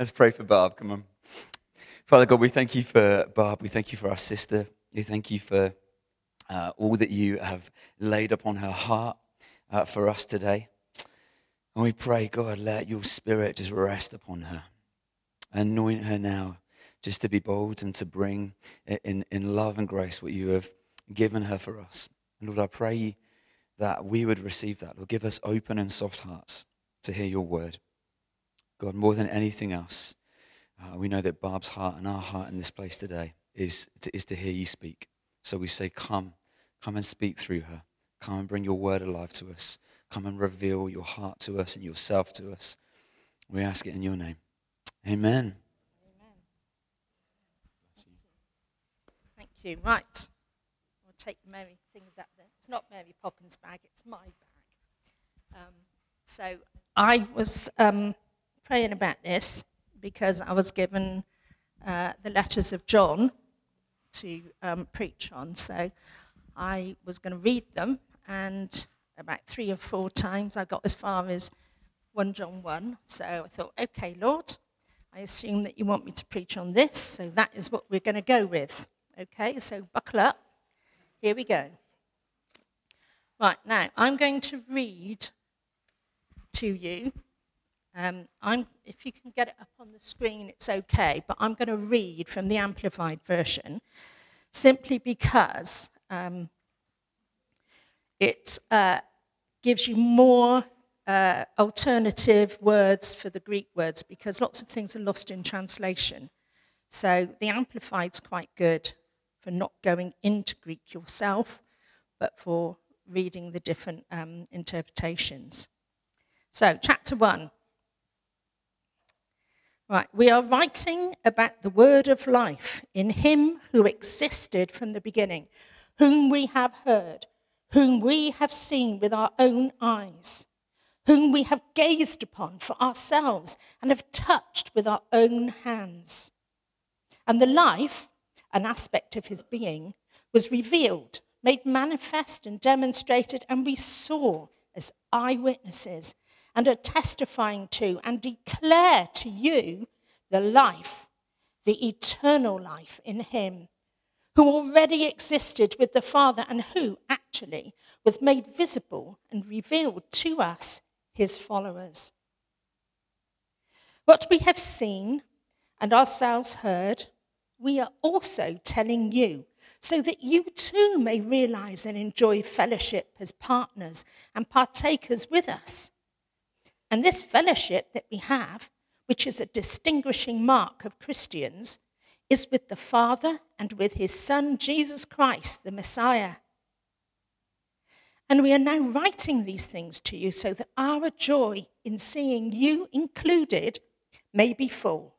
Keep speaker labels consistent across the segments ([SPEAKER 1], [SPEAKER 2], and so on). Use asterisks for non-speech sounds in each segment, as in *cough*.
[SPEAKER 1] Let's pray for Barb. Come on. Father God, we thank you for Barb. We thank you for our sister. We thank you for uh, all that you have laid upon her heart uh, for us today. And we pray, God, let your spirit just rest upon her. Anoint her now just to be bold and to bring in, in love and grace what you have given her for us. And Lord, I pray that we would receive that. Lord, give us open and soft hearts to hear your word. God, more than anything else, uh, we know that Barb's heart and our heart in this place today is to, is to hear you speak. So we say, Come, come and speak through her. Come and bring your word alive to us. Come and reveal your heart to us and yourself to us. We ask it in your name. Amen. Amen.
[SPEAKER 2] Thank you. Right. I'll take Mary things up there. It's not Mary Poppins' bag, it's my bag. Um, so I was um, praying about this because I was given uh, the letters of John to um, preach on. So I was going to read them, and about three or four times I got as far as 1 John 1. So I thought, okay, Lord, I assume that you want me to preach on this, so that is what we're going to go with. Okay, so buckle up. Here we go. Right, now I'm going to read to you. Um, if you can get it up on the screen, it's okay, but I'm going to read from the Amplified Version simply because um, it uh, gives you more uh, alternative words for the Greek words because lots of things are lost in translation. So the Amplified's quite good for not going into Greek yourself, but for reading the different um, interpretations. So, chapter one. Right, we are writing about the word of life in him who existed from the beginning, whom we have heard, whom we have seen with our own eyes whom we have gazed upon for ourselves and have touched with our own hands. And the life, an aspect of his being, was revealed, made manifest, and demonstrated, and we saw as eyewitnesses and are testifying to and declare to you the life, the eternal life in him, who already existed with the Father and who actually was made visible and revealed to us his followers. What we have seen and ourselves heard, we are also telling you, so that you too may realize and enjoy fellowship as partners and partakers with us. And this fellowship that we have, which is a distinguishing mark of Christians, is with the Father and with his Son, Jesus Christ, the Messiah. And we are now writing these things to you so that our joy in seeing you included may be full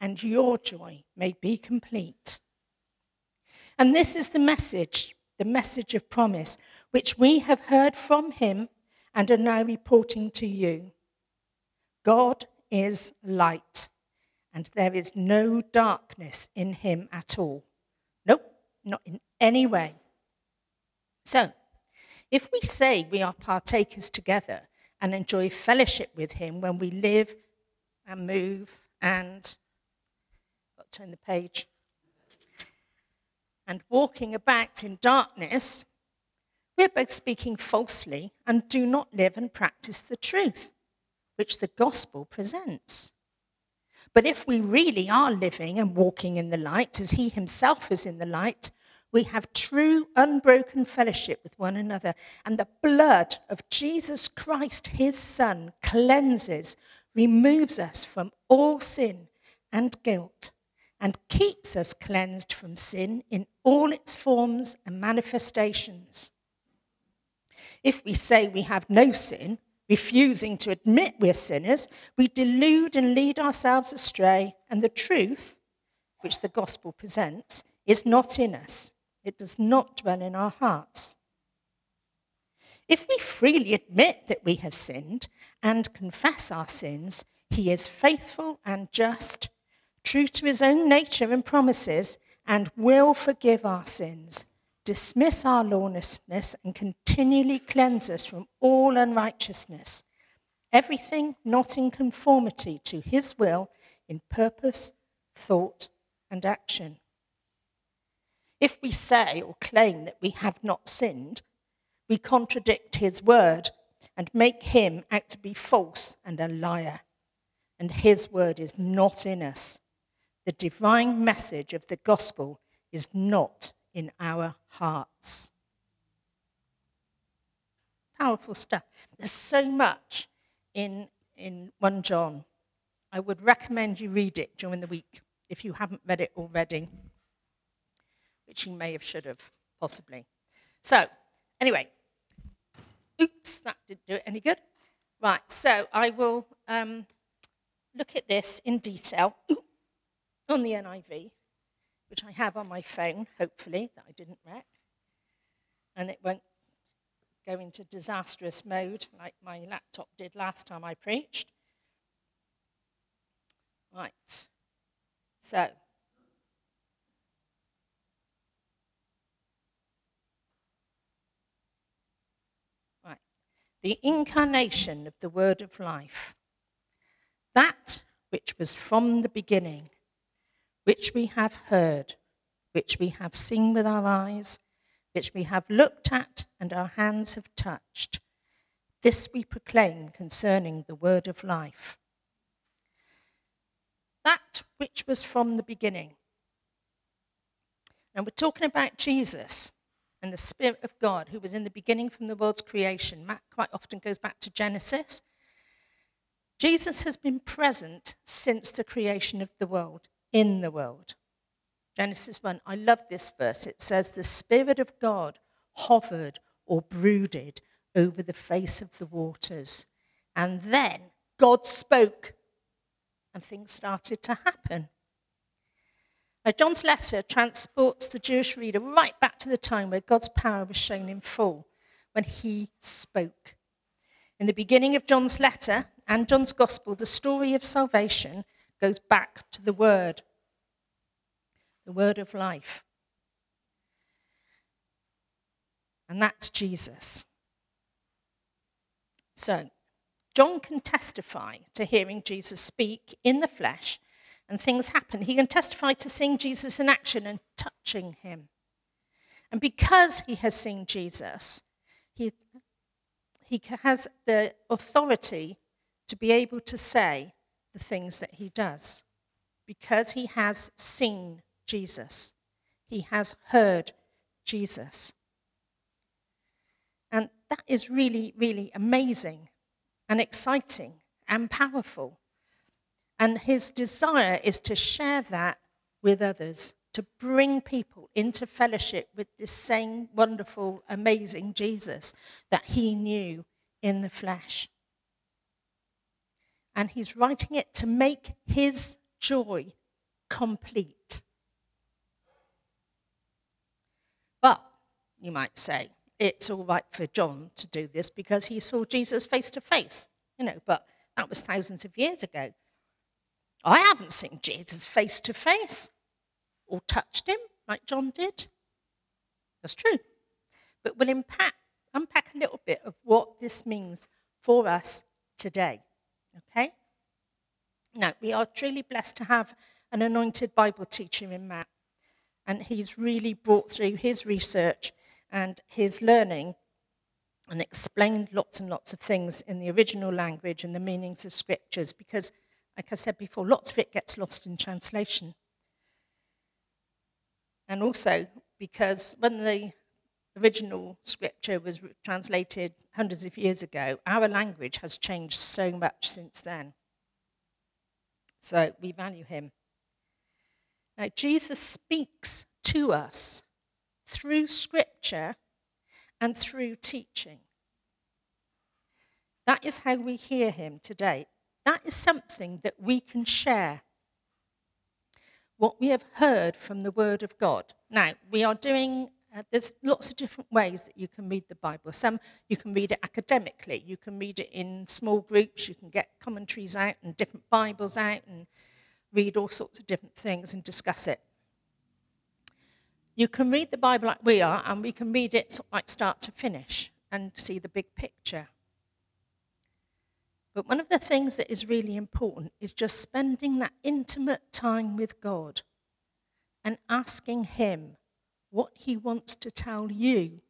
[SPEAKER 2] and your joy may be complete. And this is the message, the message of promise, which we have heard from him and are now reporting to you. God is light, and there is no darkness in him at all. Nope, not in any way. So, if we say we are partakers together and enjoy fellowship with Him when we live and move and, got to turn the page, and walking about in darkness, we're both speaking falsely and do not live and practice the truth, which the gospel presents. But if we really are living and walking in the light, as he himself is in the light, we have true, unbroken fellowship with one another. And the blood of Jesus Christ, his Son, cleanses, removes us from all sin and guilt, and keeps us cleansed from sin in all its forms and manifestations. If we say we have no sin, refusing to admit we're sinners, we delude and lead ourselves astray, and the truth, which the gospel presents, is not in us. It does not dwell in our hearts. If we freely admit that we have sinned and confess our sins, he is faithful and just, true to his own nature and promises, and will forgive our sins, dismiss our lawlessness, and continually cleanse us from all unrighteousness. Everything not in conformity to his will in purpose, thought, and action. If we say or claim that we have not sinned, we contradict his word and make him out to be false and a liar. And his word is not in us. The divine message of the gospel is not in our hearts. Powerful stuff. There's so much in, in 1 John. I would recommend you read it during the week if you haven't read it already, which you may have, should have, possibly. So, anyway, oops, that didn't do it any good. Right, so I will um, look at this in detail on the NIV, which I have on my phone, hopefully, that I didn't wreck. And it won't go into disastrous mode like my laptop did last time I preached. Right. So, right. The incarnation of the word of life. That which was from the beginning, which we have heard, which we have seen with our eyes which we have looked at and our hands have touched. This we proclaim concerning the word of life. That which was from the beginning. And we're talking about Jesus and the Spirit of God who was in the beginning from the world's creation. Matt quite often goes back to Genesis. Jesus has been present since the creation of the world, in the world. Genesis 1, I love this verse. It says, The Spirit of God hovered or brooded over the face of the waters. And then God spoke, and things started to happen. Now, John's letter transports the Jewish reader right back to the time where God's power was shown in full, when he spoke. In the beginning of John's letter and John's gospel, the story of salvation goes back to the Word the word of life. And that's Jesus. So, John can testify to hearing Jesus speak in the flesh and things happen. He can testify to seeing Jesus in action and touching him. And because he has seen Jesus, he, he has the authority to be able to say the things that he does because he has seen Jesus. He has heard Jesus. And that is really, really amazing and exciting and powerful. And his desire is to share that with others, to bring people into fellowship with this same wonderful, amazing Jesus that he knew in the flesh. And he's writing it to make his joy complete. But, you might say, it's all right for John to do this because he saw Jesus face to face, you know, but that was thousands of years ago. I haven't seen Jesus face to face or touched him like John did. That's true. But we'll unpack, unpack a little bit of what this means for us today. Okay? Now, we are truly blessed to have an anointed Bible teacher in Matt and he's really brought through his research and his learning and explained lots and lots of things in the original language and the meanings of scriptures because, like I said before, lots of it gets lost in translation. And also because when the original scripture was translated hundreds of years ago, our language has changed so much since then. So we value him. Now, Jesus speaks to us through scripture and through teaching. That is how we hear him today. That is something that we can share. What we have heard from the Word of God. Now, we are doing, uh, there's lots of different ways that you can read the Bible. Some you can read it academically, you can read it in small groups, you can get commentaries out and different Bibles out and read all sorts of different things and discuss it. You can read the Bible like we are, and we can read it like start to finish and see the big picture. But one of the things that is really important is just spending that intimate time with God and asking Him what He wants to tell you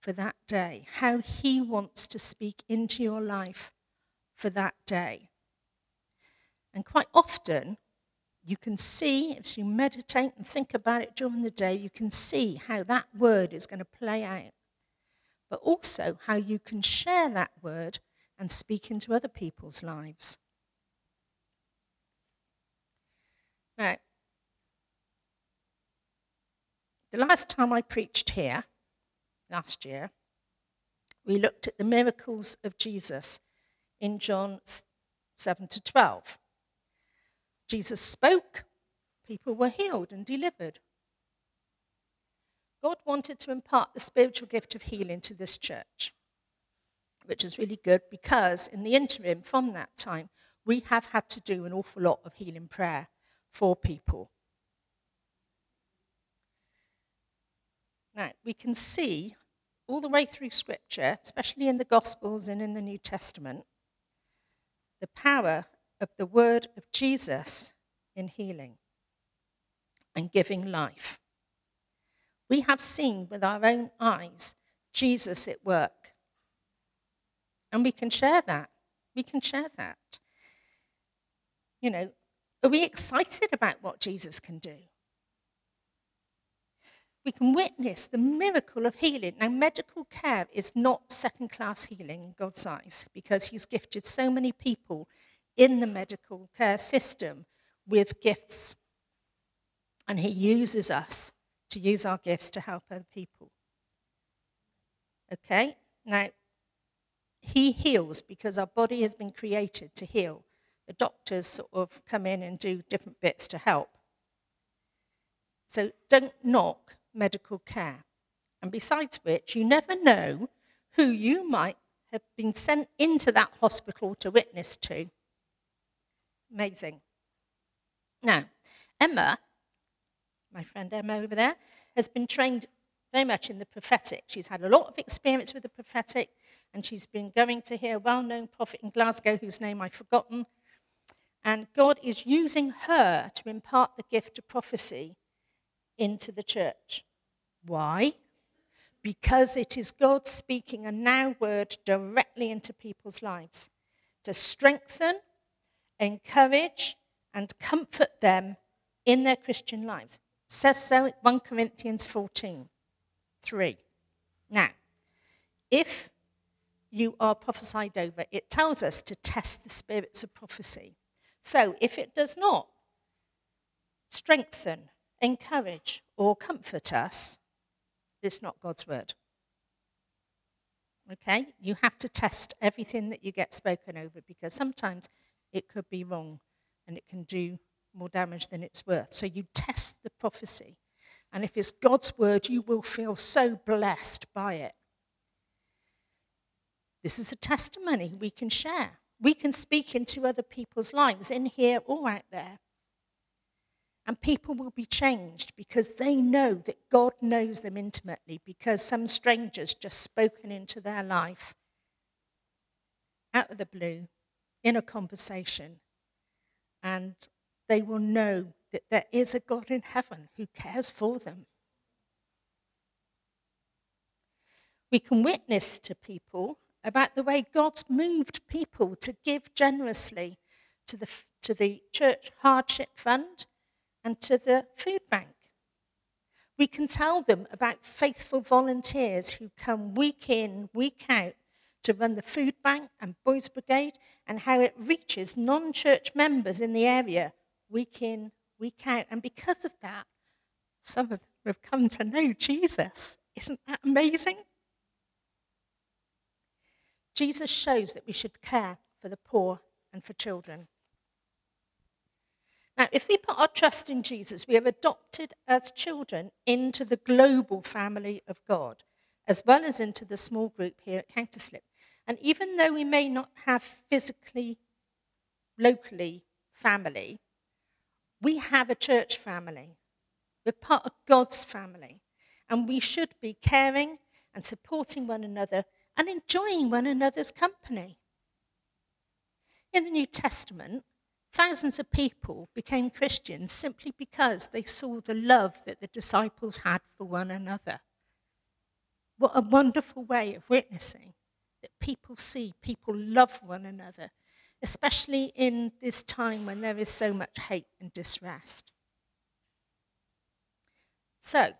[SPEAKER 2] for that day, how He wants to speak into your life for that day. And quite often, you can see, as you meditate and think about it during the day, you can see how that word is going to play out. But also how you can share that word and speak into other people's lives. Now, the last time I preached here, last year, we looked at the miracles of Jesus in John 7 to 12. Jesus spoke, people were healed and delivered. God wanted to impart the spiritual gift of healing to this church which is really good because in the interim from that time, we have had to do an awful lot of healing prayer for people. Now, we can see all the way through Scripture, especially in the Gospels and in the New Testament, the power of the word of Jesus in healing and giving life. We have seen with our own eyes Jesus at work and we can share that. We can share that. You know, are we excited about what Jesus can do? We can witness the miracle of healing. Now, medical care is not second class healing in God's eyes because He's gifted so many people in the medical care system with gifts. And He uses us to use our gifts to help other people. Okay? Now, he heals because our body has been created to heal. The doctors sort of come in and do different bits to help. So don't knock medical care. And besides which, you never know who you might have been sent into that hospital to witness to. Amazing. Now, Emma, my friend Emma over there, has been trained very much in the prophetic. She's had a lot of experience with the prophetic and she's been going to hear a well known prophet in Glasgow whose name I've forgotten. And God is using her to impart the gift of prophecy into the church. Why? Because it is God speaking a now word directly into people's lives to strengthen, encourage, and comfort them in their Christian lives. It says so in 1 Corinthians 14 3. Now, if you are prophesied over, it tells us to test the spirits of prophecy. So if it does not strengthen, encourage, or comfort us, it's not God's word. Okay? You have to test everything that you get spoken over because sometimes it could be wrong and it can do more damage than it's worth. So you test the prophecy. And if it's God's word, you will feel so blessed by it. This is a testimony we can share. We can speak into other people's lives, in here or out there. And people will be changed because they know that God knows them intimately because some strangers just spoken into their life out of the blue in a conversation. And they will know that there is a God in heaven who cares for them. We can witness to people about the way God's moved people to give generously to the, to the church hardship fund and to the food bank. We can tell them about faithful volunteers who come week in, week out to run the food bank and boys brigade and how it reaches non church members in the area week in, week out. And because of that, some of them have come to know Jesus. Isn't that amazing? Jesus shows that we should care for the poor and for children. Now, if we put our trust in Jesus, we are adopted as children into the global family of God, as well as into the small group here at Counterslip. And even though we may not have physically, locally family, we have a church family. We're part of God's family. And we should be caring and supporting one another and enjoying one another's company. In the New Testament, thousands of people became Christians simply because they saw the love that the disciples had for one another. What a wonderful way of witnessing people see, people love one another, especially in this time when there is so much hate and disrest. So,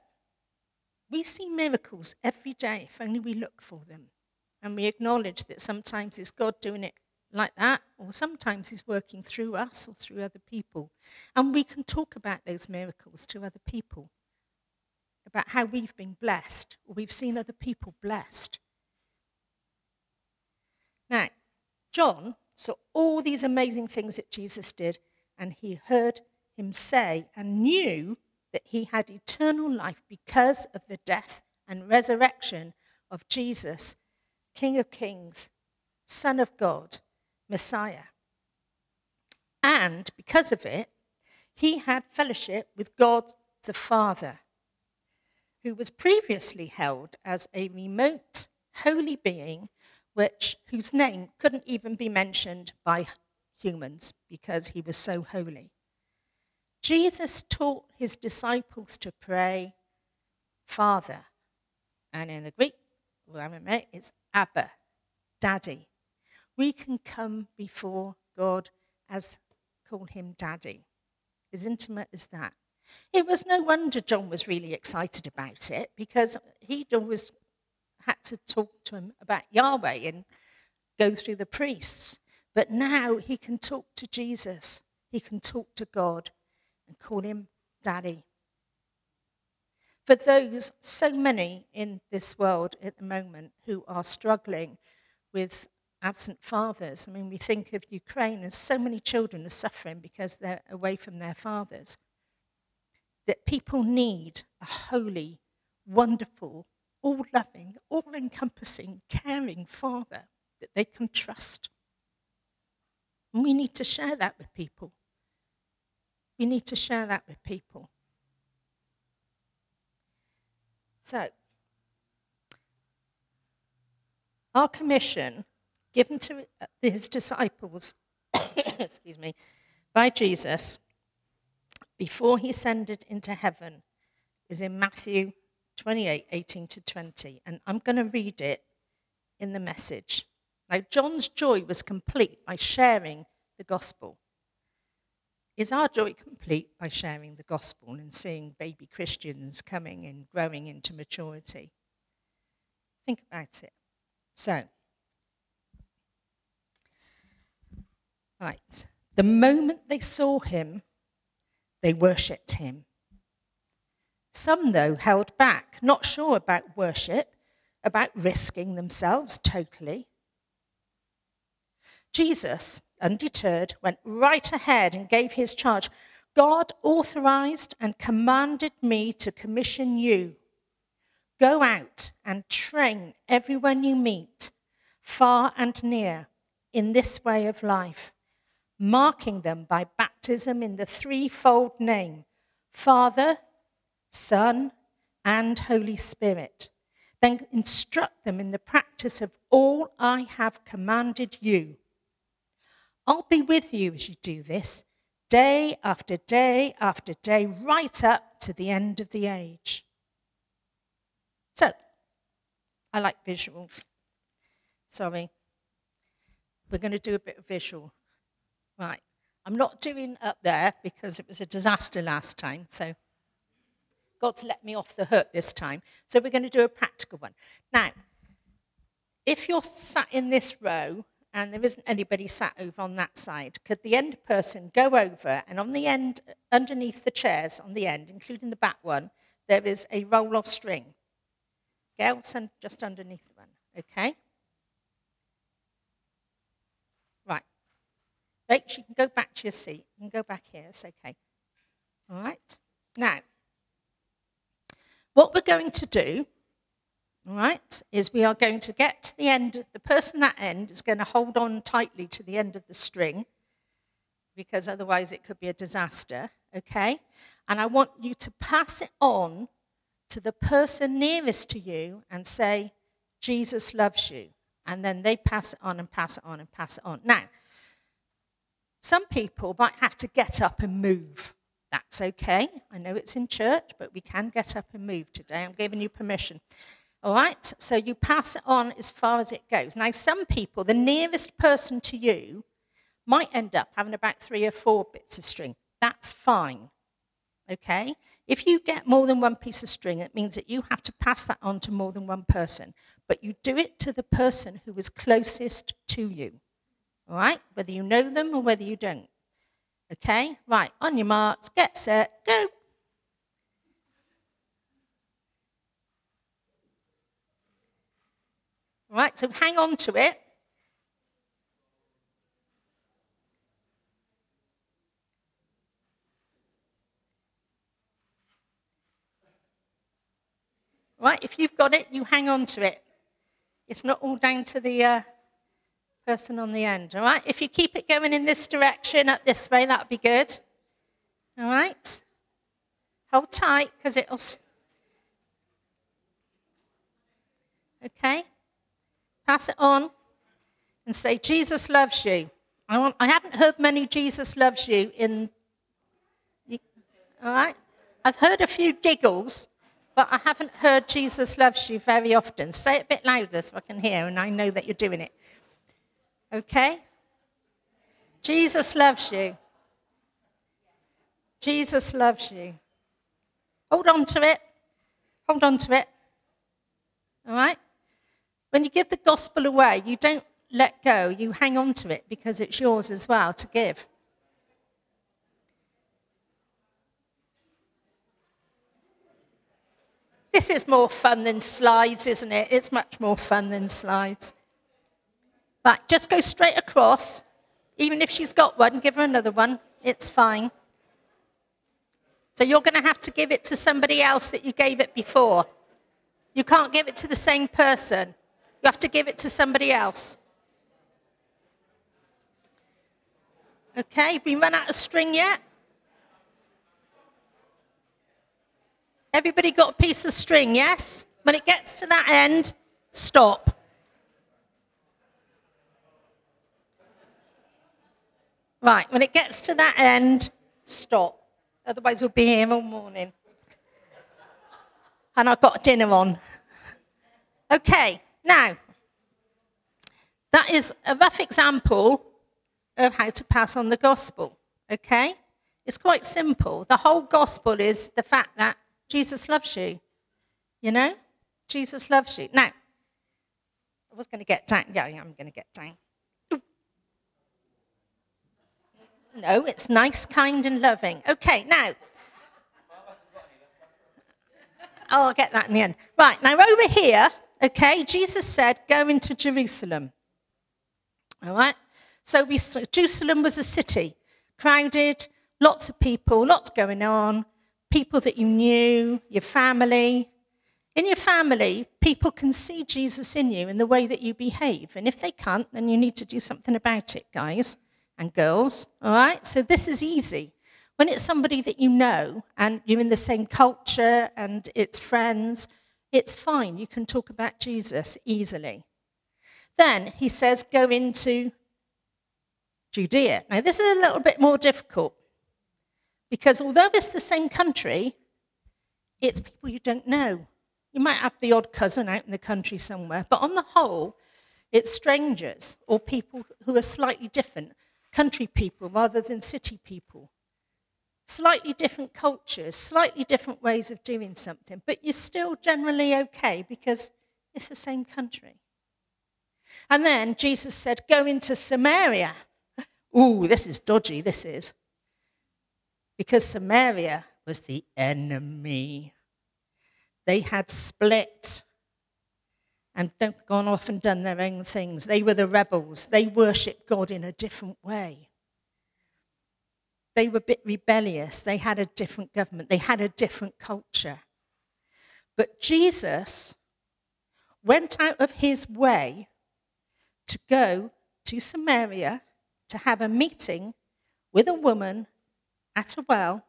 [SPEAKER 2] we see miracles every day if only we look for them. And we acknowledge that sometimes it's God doing it like that, or sometimes He's working through us or through other people. And we can talk about those miracles to other people, about how we've been blessed, or we've seen other people blessed. Now, John saw all these amazing things that Jesus did, and he heard him say and knew that he had eternal life because of the death and resurrection of Jesus, King of Kings, Son of God, Messiah. And because of it, he had fellowship with God the Father, who was previously held as a remote, holy being, which, whose name couldn't even be mentioned by humans because he was so holy. Jesus taught his disciples to pray, Father. And in the Greek, it's Abba, Daddy. We can come before God as call him Daddy. As intimate as that. It was no wonder John was really excited about it because he'd always had to talk to him about Yahweh and go through the priests. But now he can talk to Jesus, he can talk to God and call him Daddy. For those, so many in this world at the moment who are struggling with absent fathers, I mean, we think of Ukraine, and so many children are suffering because they're away from their fathers. That people need a holy, wonderful, all loving, all encompassing, caring father that they can trust. And we need to share that with people. We need to share that with people. So, our commission given to uh, his disciples, *coughs* excuse me, by Jesus before he ascended into heaven is in Matthew 28 18 to 20. And I'm going to read it in the message. Now, John's joy was complete by sharing the gospel. Is our joy complete by sharing the gospel and seeing baby Christians coming and growing into maturity? Think about it. So, right. The moment they saw him, they worshipped him. Some, though, held back, not sure about worship, about risking themselves totally. Jesus undeterred, went right ahead and gave his charge. God authorized and commanded me to commission you. Go out and train everyone you meet, far and near, in this way of life, marking them by baptism in the threefold name Father, Son, and Holy Spirit. Then instruct them in the practice of all I have commanded you. I'll be with you as you do this, day after day after day, right up to the end of the age. So, I like visuals. Sorry. We're going to do a bit of visual. Right. I'm not doing up there because it was a disaster last time, so God's let me off the hook this time. So we're going to do a practical one. Now, if you're sat in this row and there isn't anybody sat over on that side, could the end person go over and on the end, underneath the chairs on the end, including the back one, there is a roll of string. Gail, send just underneath the one, okay? Right. Rach, you can go back to your seat. You can go back here, it's okay. All right. Now, what we're going to do all right, is we are going to get to the end, the person that end is going to hold on tightly to the end of the string because otherwise it could be a disaster, okay? And I want you to pass it on to the person nearest to you and say, Jesus loves you. And then they pass it on and pass it on and pass it on. Now, Some people might have to get up and move. That's okay. I know it's in church, but we can get up and move today. I'm giving you permission. All right? So you pass it on as far as it goes. Now, some people, the nearest person to you, might end up having about three or four bits of string. That's fine. Okay? If you get more than one piece of string, it means that you have to pass that on to more than one person. But you do it to the person who is closest to you. All right? Whether you know them or whether you don't. Okay? Right, on your marks, get set, go. Right, so hang on to it. Right, if you've got it, you hang on to it. It's not all down to the uh, person on the end, all right? If you keep it going in this direction, up this way, that would be good. All right? Hold tight because it'll. Okay? Pass it on and say, Jesus loves you. I, want, I haven't heard many Jesus loves you in. All right? I've heard a few giggles, but I haven't heard Jesus loves you very often. Say it a bit louder so I can hear and I know that you're doing it. Okay? Jesus loves you. Jesus loves you. Hold on to it. Hold on to it. All right? When you give the gospel away, you don't let go, you hang on to it because it's yours as well to give. This is more fun than slides, isn't it? It's much more fun than slides. Right, just go straight across. Even if she's got one, give her another one. It's fine. So you're going to have to give it to somebody else that you gave it before. You can't give it to the same person. You have to give it to somebody else. Okay, we run out of string yet? Everybody got a piece of string, yes? When it gets to that end, stop. Right, when it gets to that end, stop. Otherwise, we'll be here all morning. And I've got dinner on. Okay, now, that is a rough example of how to pass on the gospel. Okay? It's quite simple. The whole gospel is the fact that Jesus loves you. You know? Jesus loves you. Now, I was going to get down. Yeah, I'm going to get down. No, it's nice, kind, and loving. Okay, now. Oh, I'll get that in the end. Right, now over here, okay, Jesus said, go into Jerusalem. All right? So we, Jerusalem was a city, crowded, lots of people, lots going on, people that you knew, your family. In your family, people can see Jesus in you in the way that you behave. And if they can't, then you need to do something about it, guys and girls, all right? So this is easy. When it's somebody that you know and you're in the same culture and it's friends, it's fine. You can talk about Jesus easily. Then he says, go into Judea. Now, this is a little bit more difficult because although it's the same country, it's people you don't know. You might have the odd cousin out in the country somewhere, but on the whole, it's strangers or people who are slightly different country people rather than city people. Slightly different cultures, slightly different ways of doing something, but you're still generally okay because it's the same country. And then Jesus said, Go into Samaria. *laughs* Ooh, this is dodgy, this is. Because Samaria was the enemy. They had split and gone off and done their own things. They were the rebels. They worshipped God in a different way. They were a bit rebellious. They had a different government. They had a different culture. But Jesus went out of his way to go to Samaria to have a meeting with a woman at a well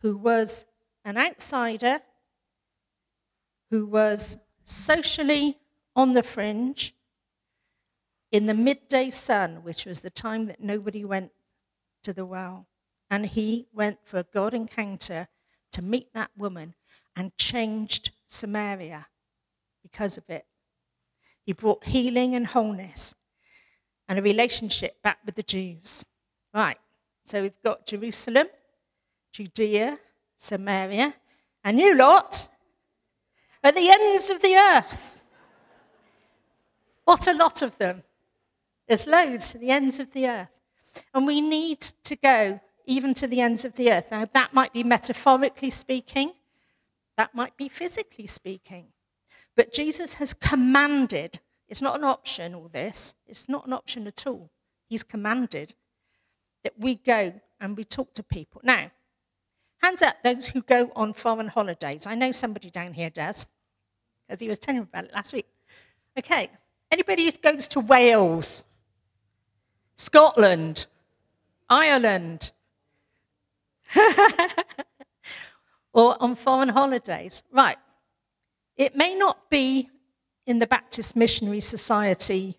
[SPEAKER 2] who was an outsider, who was socially on the fringe, in the midday sun, which was the time that nobody went to the well. And he went for a God encounter to meet that woman and changed Samaria because of it. He brought healing and wholeness and a relationship back with the Jews. Right, so we've got Jerusalem, Judea, Samaria, and you lot at the ends of the earth. What a lot of them. There's loads to the ends of the earth. And we need to go even to the ends of the earth. Now, that might be metaphorically speaking, that might be physically speaking. But Jesus has commanded, it's not an option, all this, it's not an option at all. He's commanded that we go and we talk to people. Now, hands up those who go on foreign holidays. I know somebody down here does, because he was telling me about it last week. Okay, anybody who goes to Wales, Scotland, Ireland, *laughs* or on foreign holidays. Right. It may not be in the Baptist Missionary Society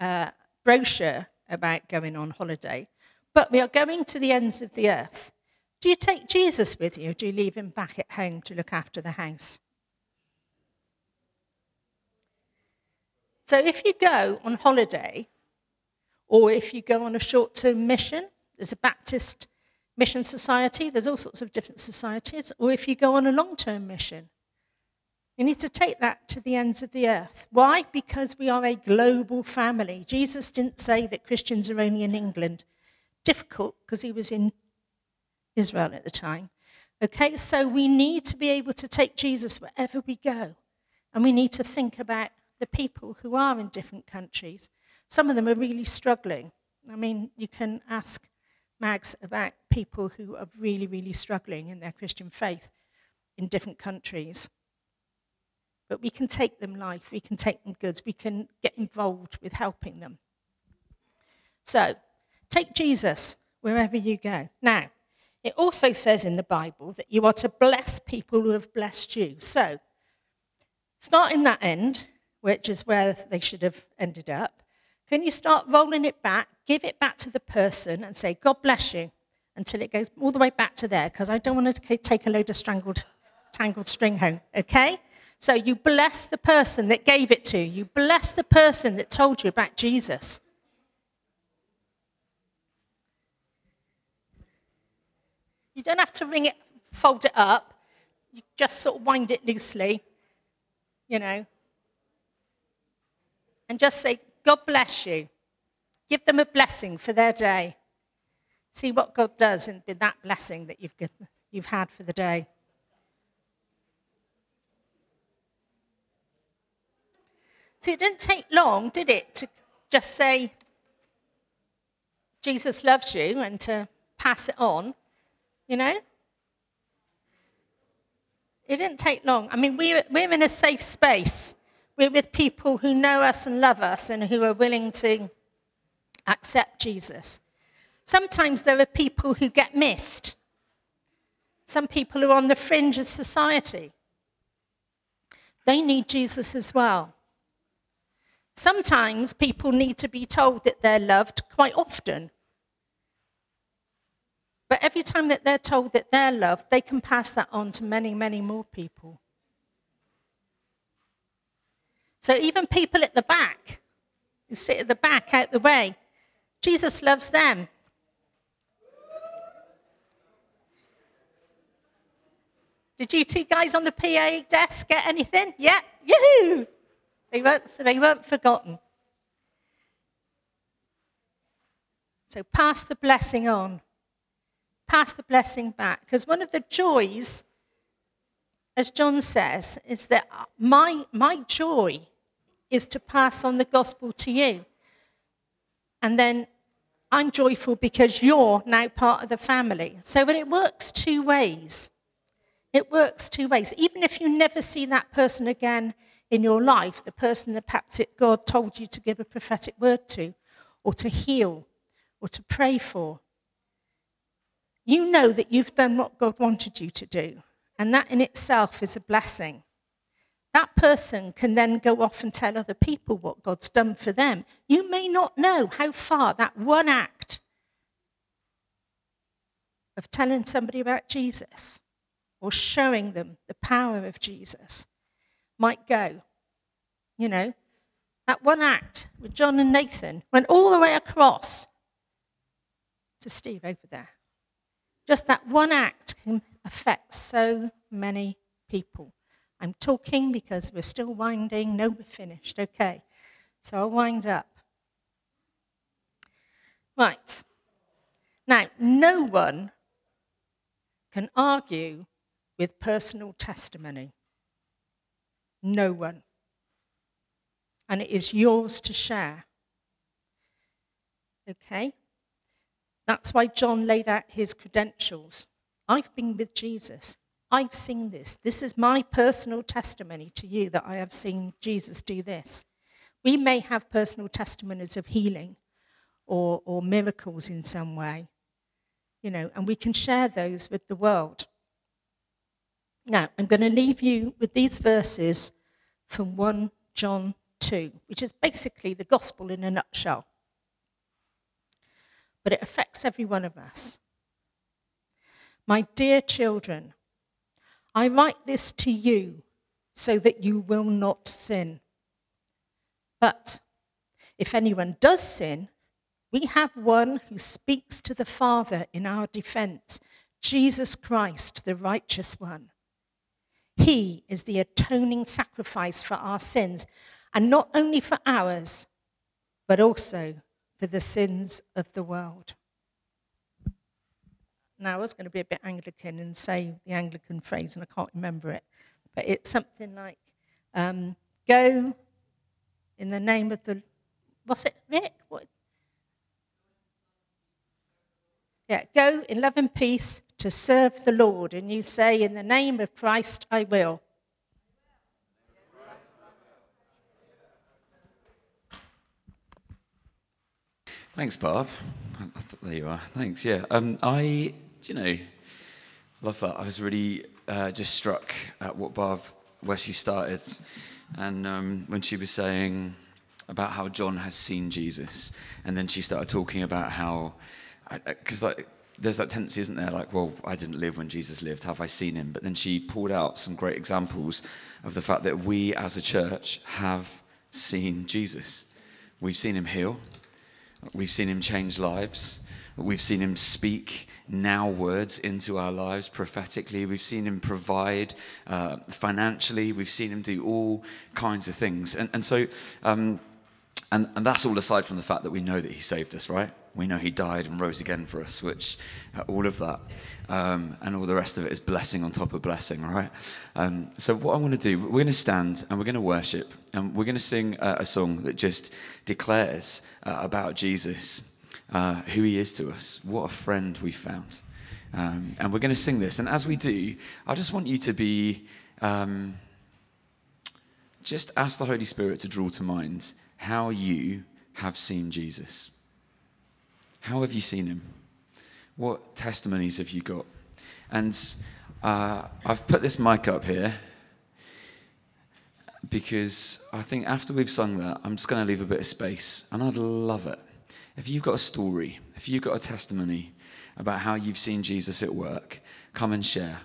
[SPEAKER 2] uh, brochure about going on holiday, but we are going to the ends of the earth. Do you take Jesus with you, do you leave him back at home to look after the house? So if you go on holiday, or if you go on a short term mission, there's a Baptist mission society, there's all sorts of different societies, or if you go on a long term mission. You need to take that to the ends of the earth. Why? Because we are a global family. Jesus didn't say that Christians are only in England. Difficult because he was in Israel at the time. Okay, so we need to be able to take Jesus wherever we go. And we need to think about the people who are in different countries. Some of them are really struggling. I mean, you can ask Mags about people who are really, really struggling in their Christian faith in different countries. But we can take them life, we can take them goods, we can get involved with helping them. So, take Jesus wherever you go. Now, it also says in the Bible that you are to bless people who have blessed you. So, start in that end, which is where they should have ended up. Can you start rolling it back, give it back to the person, and say, God bless you, until it goes all the way back to there, because I don't want to take a load of strangled, tangled string home, okay? So you bless the person that gave it to you, you bless the person that told you about Jesus. You don't have to ring it, fold it up. You just sort of wind it loosely, you know, and just say, God bless you. Give them a blessing for their day. See what God does with that blessing that you've, given, you've had for the day. See, it didn't take long, did it, to just say, Jesus loves you and to pass it on, you know? It didn't take long. I mean, we're, we're in a safe space. We're with people who know us and love us and who are willing to accept Jesus. Sometimes there are people who get missed. Some people who are on the fringe of society. They need Jesus as well. Sometimes people need to be told that they're loved quite often. But every time that they're told that they're loved, they can pass that on to many, many more people. So even people at the back, who sit at the back out the way, Jesus loves them. Did you two guys on the PA desk get anything? Yeah, yoo They weren't, they weren't forgotten. So pass the blessing on. Pass the blessing back. Because one of the joys, as John says, is that my, my joy is to pass on the gospel to you. And then I'm joyful because you're now part of the family. So but it works two ways. It works two ways. Even if you never see that person again in your life, the person that perhaps it, God told you to give a prophetic word to, or to heal, or to pray for, you know that you've done what God wanted you to do. And that in itself is a blessing that person can then go off and tell other people what God's done for them. You may not know how far that one act of telling somebody about Jesus or showing them the power of Jesus might go. You know, that one act with John and Nathan went all the way across to Steve over there. Just that one act can affect so many people. I'm talking because we're still winding. No, we're finished. Okay. So I'll wind up. Right. Now, no one can argue with personal testimony. No one. And it is yours to share. Okay? That's why John laid out his credentials. I've been with Jesus. I've seen this. This is my personal testimony to you that I have seen Jesus do this. We may have personal testimonies of healing or, or miracles in some way, you know, and we can share those with the world. Now, I'm going to leave you with these verses from 1 John 2, which is basically the gospel in a nutshell. But it affects every one of us. My dear children, I write this to you so that you will not sin. But if anyone does sin, we have one who speaks to the Father in our defense Jesus Christ, the righteous one. He is the atoning sacrifice for our sins, and not only for ours, but also for the sins of the world. Now, I was going to be a bit Anglican and say the Anglican phrase, and I can't remember it, but it's something like um, go in the name of the. What's it, Rick? What? Yeah, go in love and peace to serve the Lord. And you say, In the name of Christ, I will.
[SPEAKER 1] Thanks, Barb. There you are. Thanks. Yeah. Um, I, you know, love that. I was really uh, just struck at what Barb, where she started, and um, when she was saying about how John has seen Jesus, and then she started talking about how, because like there's that tendency, isn't there? Like, well, I didn't live when Jesus lived. Have I seen him? But then she pulled out some great examples of the fact that we as a church have seen Jesus. We've seen him heal. We've seen him change lives. We've seen him speak now words into our lives prophetically. We've seen him provide uh, financially. We've seen him do all kinds of things. And, and so, um, and, and that's all aside from the fact that we know that he saved us, right? We know he died and rose again for us, which uh, all of that um, and all the rest of it is blessing on top of blessing, right? Um, so, what I want to do, we're going to stand and we're going to worship and we're going to sing uh, a song that just declares uh, about Jesus, uh, who he is to us, what a friend we found. Um, and we're going to sing this. And as we do, I just want you to be, um, just ask the Holy Spirit to draw to mind how you have seen Jesus. How have you seen him? What testimonies have you got? And uh, I've put this mic up here because I think after we've sung that, I'm just going to leave a bit of space. And I'd love it. If you've got a story, if you've got a testimony about how you've seen Jesus at work, come and share.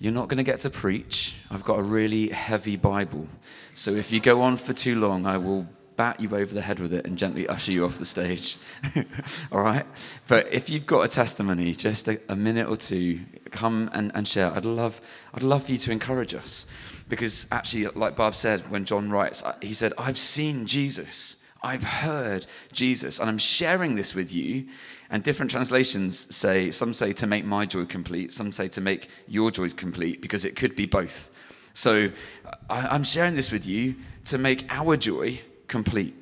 [SPEAKER 1] You're not going to get to preach. I've got a really heavy Bible. So if you go on for too long, I will bat you over the head with it and gently usher you off the stage. *laughs* All right? But if you've got a testimony, just a, a minute or two, come and, and share. I'd love, I'd love for you to encourage us. Because actually, like Barb said, when John writes, uh, he said, I've seen Jesus. I've heard Jesus. And I'm sharing this with you. And different translations say, some say to make my joy complete, some say to make your joy complete, because it could be both. So I, am sharing this with you to make our joy complete.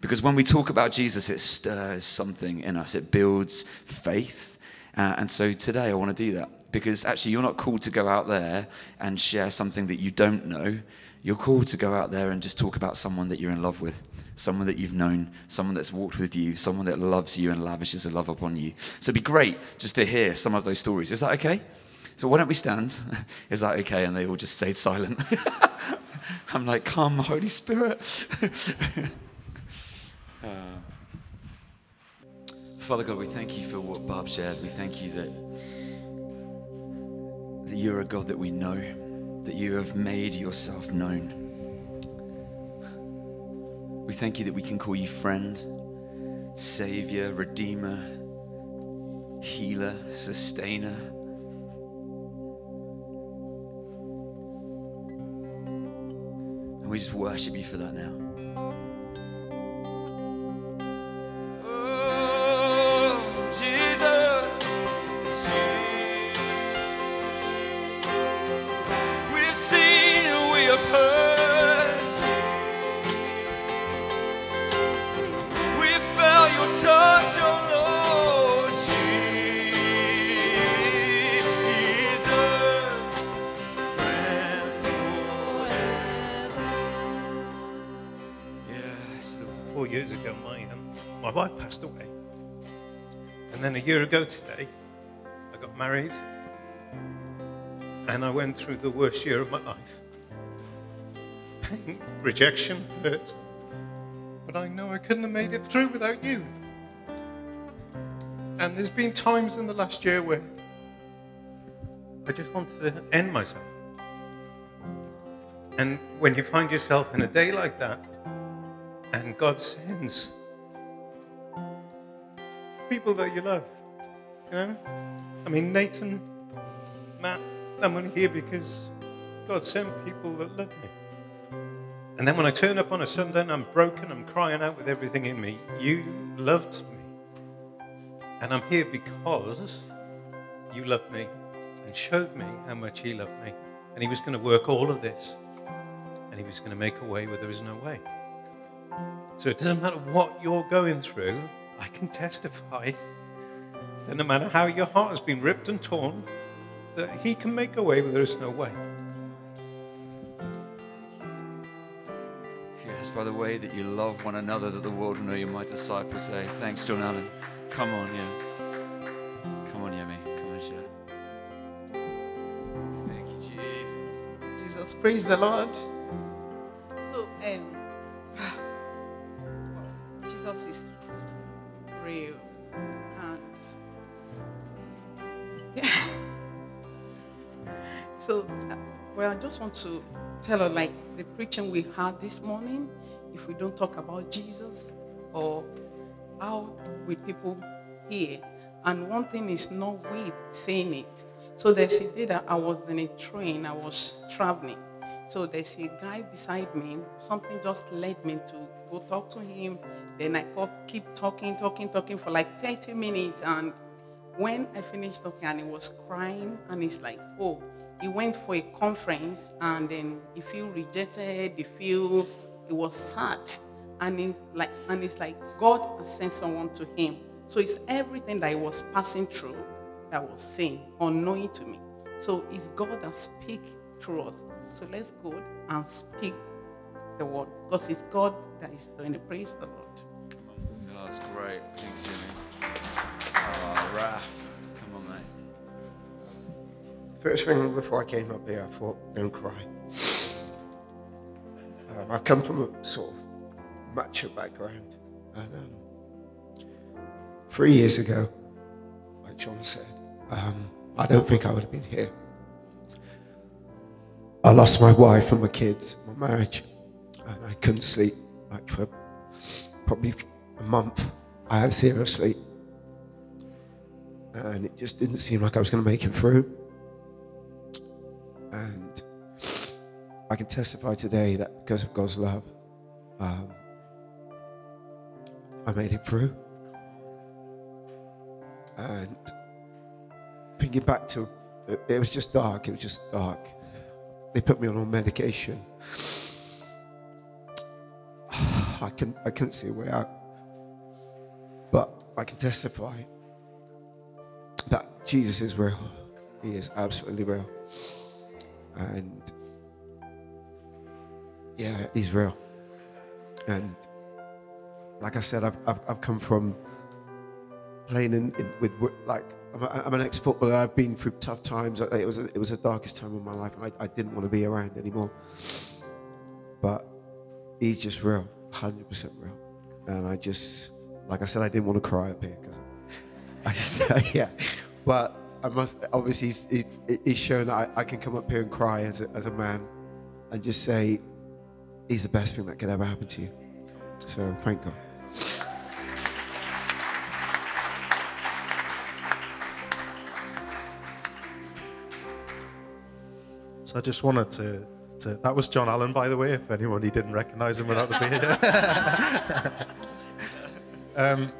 [SPEAKER 1] Because when we talk about Jesus, it stirs something in us, it builds faith. Uh, and so today I want to do that because actually you're not called to go out there and share something that you don't know. You're called to go out there and just talk about someone that you're in love with, someone that you've known, someone that's walked with you, someone that loves you and lavishes a love upon you. So it'd be great just to hear some of those stories. Is that okay? So why don't we stand? *laughs* Is that okay? And they all just stayed silent. *laughs* I'm like, come, Holy Spirit. *laughs* uh, Father God, we thank you for what Barb shared. We thank you that, that you're a God that we know, that you have made yourself known. We thank you that we can call you friend, savior, redeemer, healer, sustainer. And we just worship you for that now.
[SPEAKER 3] Year ago today, I got married. And I went through the worst year of my life pain, rejection, hurt. But I know I couldn't have made it through without you. And there's been times in the last year where I just wanted to end myself. And when you find yourself in a day like that, and God sends people that you love. You know? I mean, Nathan, Matt, I'm only here because God sent people that love me. And then when I turn up on a Sunday and I'm broken, I'm crying out with everything in me, you loved me. And I'm here because you loved me and showed me how much He loved me. And He was going to work all of this. And He was going to make a way where there is no way. So it doesn't matter what you're going through, I can testify that no matter how your heart has been ripped and torn, that He can make a way where there is no way.
[SPEAKER 1] Yes, by the way that you love one another, that the world will know you're my disciples. Say, thanks, John Allen. Come on, yeah. Come on, Yemi. Come on, share. Thank you, Jesus.
[SPEAKER 4] Jesus, praise the Lord. Just want to tell her like the preaching we had this morning. If we don't talk about Jesus, or how will people hear? And one thing is not we saying it. So there's a day that I was in a train, I was traveling. So there's a guy beside me. Something just led me to go talk to him. Then I keep talking, talking, talking for like 30 minutes. And when I finished talking, and he was crying, and he's like, "Oh, he went for a conference, and then he feel rejected. He feel he was sad, and it's like, and it's like God has sent someone to him. So it's everything that he was passing through that was saying, unknowing to me. So it's God that speak through us. So let's go and speak the word because it's God that is doing it. Praise the Lord.
[SPEAKER 1] That's great. Thanks, Yemi. Oh, Raf.
[SPEAKER 5] First thing before I came up here, I thought, don't cry. Um, I come from a sort of macho background. And um, three years ago, like John said, um, I don't think I would have been here. I lost my wife and my kids, my marriage, and I couldn't sleep like for probably a month. I had zero sleep. And it just didn't seem like I was going to make it through. And I can testify today that because of God's love, um, I made it through. And thinking back to, it, was just dark. It was just dark. They put me on medication. *sighs* I couldn't, I couldn't see a way out. But I can testify that Jesus is real. He is absolutely real. And yeah, he's real. And like I said, I've, I've, I've come from playing in, in with like I'm, a, I'm an ex-footballer. I've been through tough times. It was it was the darkest time of my life. I, I didn't want to be around anymore. But he's just real, hundred percent real. And I just, like I said, I didn't want to cry up here because *laughs* I just, *laughs* yeah, but I must obviously it, it's shown that I, I can come up here and cry as a, as a man, and just say, "He's the best thing that could ever happen to you." So thank God.
[SPEAKER 6] So I just wanted to, to. That was John Allen, by the way, if anybody didn't recognize him without the beard. *laughs* um,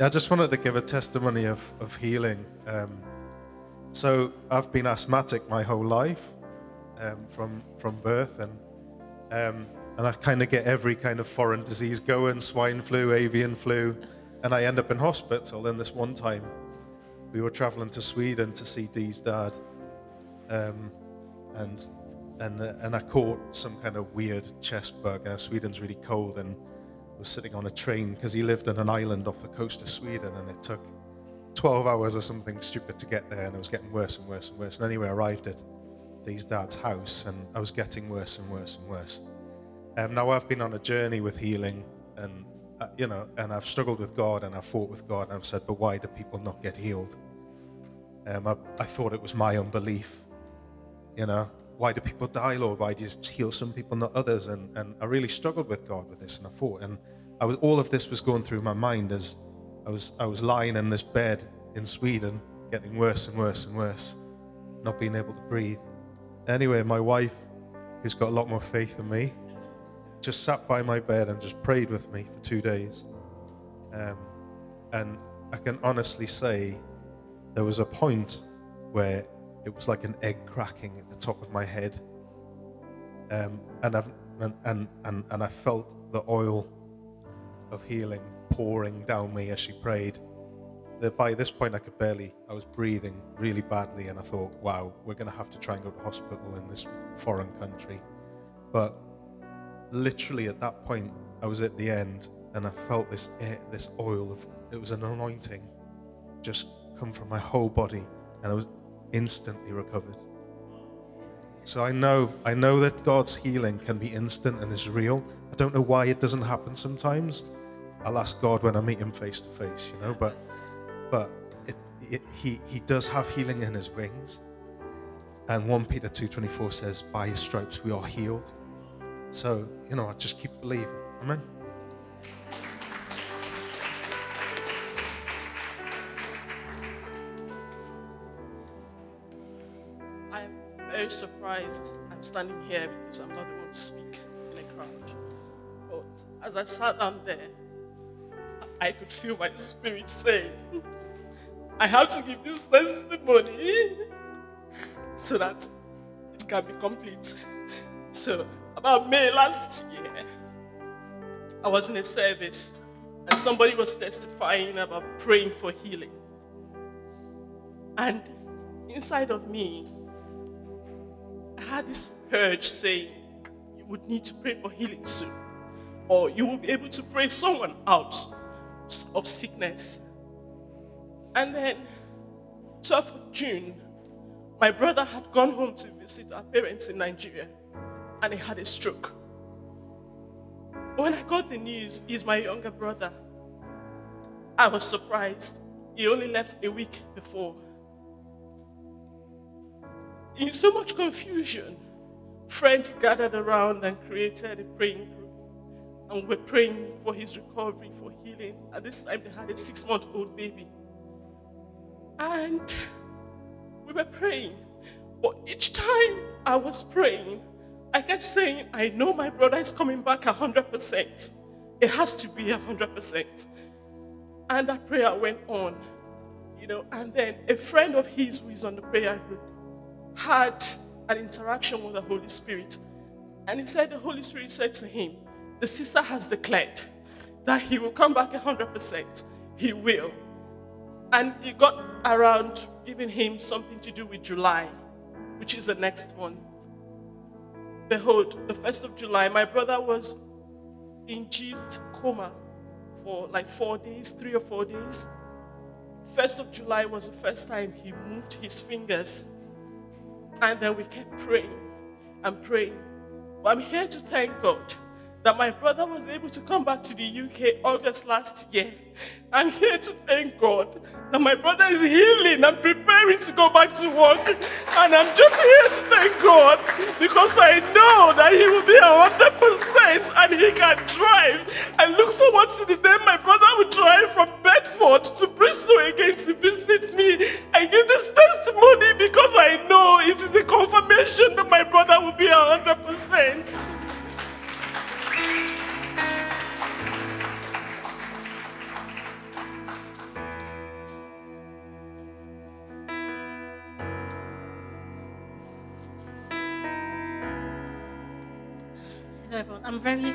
[SPEAKER 6] I just wanted to give a testimony of, of healing. Um, so I've been asthmatic my whole life um, from, from birth, and, um, and I kind of get every kind of foreign disease going swine flu, avian flu, and I end up in hospital. And this one time, we were traveling to Sweden to see Dee's dad. Um, and and uh, and I caught some kind of weird chest bug. Now Sweden's really cold, and I was sitting on a train because he lived on an island off the coast of Sweden, and it took 12 hours or something stupid to get there, and it was getting worse and worse and worse. And anyway, I arrived at Dee's dad's house, and I was getting worse and worse and worse. Um, now I've been on a journey with healing, and uh, you know, and I've struggled with God, and I've fought with God, and I've said, but why do people not get healed? Um, I, I thought it was my unbelief. You know, why do people die, Lord? Why do you heal some people, not others? And, and I really struggled with God with this, and I thought, and I was, all of this was going through my mind as I was, I was lying in this bed in Sweden, getting worse and worse and worse, not being able to breathe. Anyway, my wife, who's got a lot more faith than me, just sat by my bed and just prayed with me for two days. Um, and I can honestly say there was a point where it was like an egg cracking at the top of my head. Um, and, and, and, and, and I felt the oil of healing pouring down me as she prayed. That by this point, I could barely, I was breathing really badly, and I thought, wow, we're going to have to try and go to hospital in this foreign country. But literally at that point, I was at the end, and I felt this air, this oil of, it was an anointing just come from my whole body, and I was instantly recovered. So I know, I know that God's healing can be instant and is real. I don't know why it doesn't happen sometimes. I'll ask God when I meet Him face to face, you know. But, but it, it, He He does have healing in His wings. And 1 Peter 2:24 says, "By His stripes we are healed." So you know, I just keep believing. Amen.
[SPEAKER 7] I'm very surprised I'm standing here because I'm not the one to speak in a crowd. But as I sat down there, I could feel my spirit saying, I have to give this testimony so that it can be complete. So, about May last year, I was in a service and somebody was testifying about praying for healing. And inside of me, I had this urge saying, you would need to pray for healing soon, or you will be able to pray someone out of sickness. And then, 12th of June, my brother had gone home to visit our parents in Nigeria, and he had a stroke. When I got the news, he's my younger brother. I was surprised. He only left a week before in so much confusion, friends gathered around and created a praying group. And we're praying for his recovery, for healing. At this time, they had a six month old baby. And we were praying. But each time I was praying, I kept saying, I know my brother is coming back 100%. It has to be 100%. And that prayer went on, you know. And then a friend of his who is on the prayer group had an interaction with the Holy Spirit. And he said, The Holy Spirit said to him, The sister has declared that he will come back 100%. He will. And he got around giving him something to do with July, which is the next one. Behold, the 1st of July, my brother was induced coma for like four days, three or four days. 1st of July was the first time he moved his fingers and then we kept praying and praying. But I'm here to thank God that my brother was able to come back to the UK August last year. I'm here to thank God that my brother is healing and preparing to go back to work. And I'm just here to thank God because I know that he will be 100% and he can drive. I look forward to the day my brother will drive from Bedford to Bristol again to visit me. I give this testimony because I know it is a confirmation that my brother will be 100%.
[SPEAKER 8] I'm a very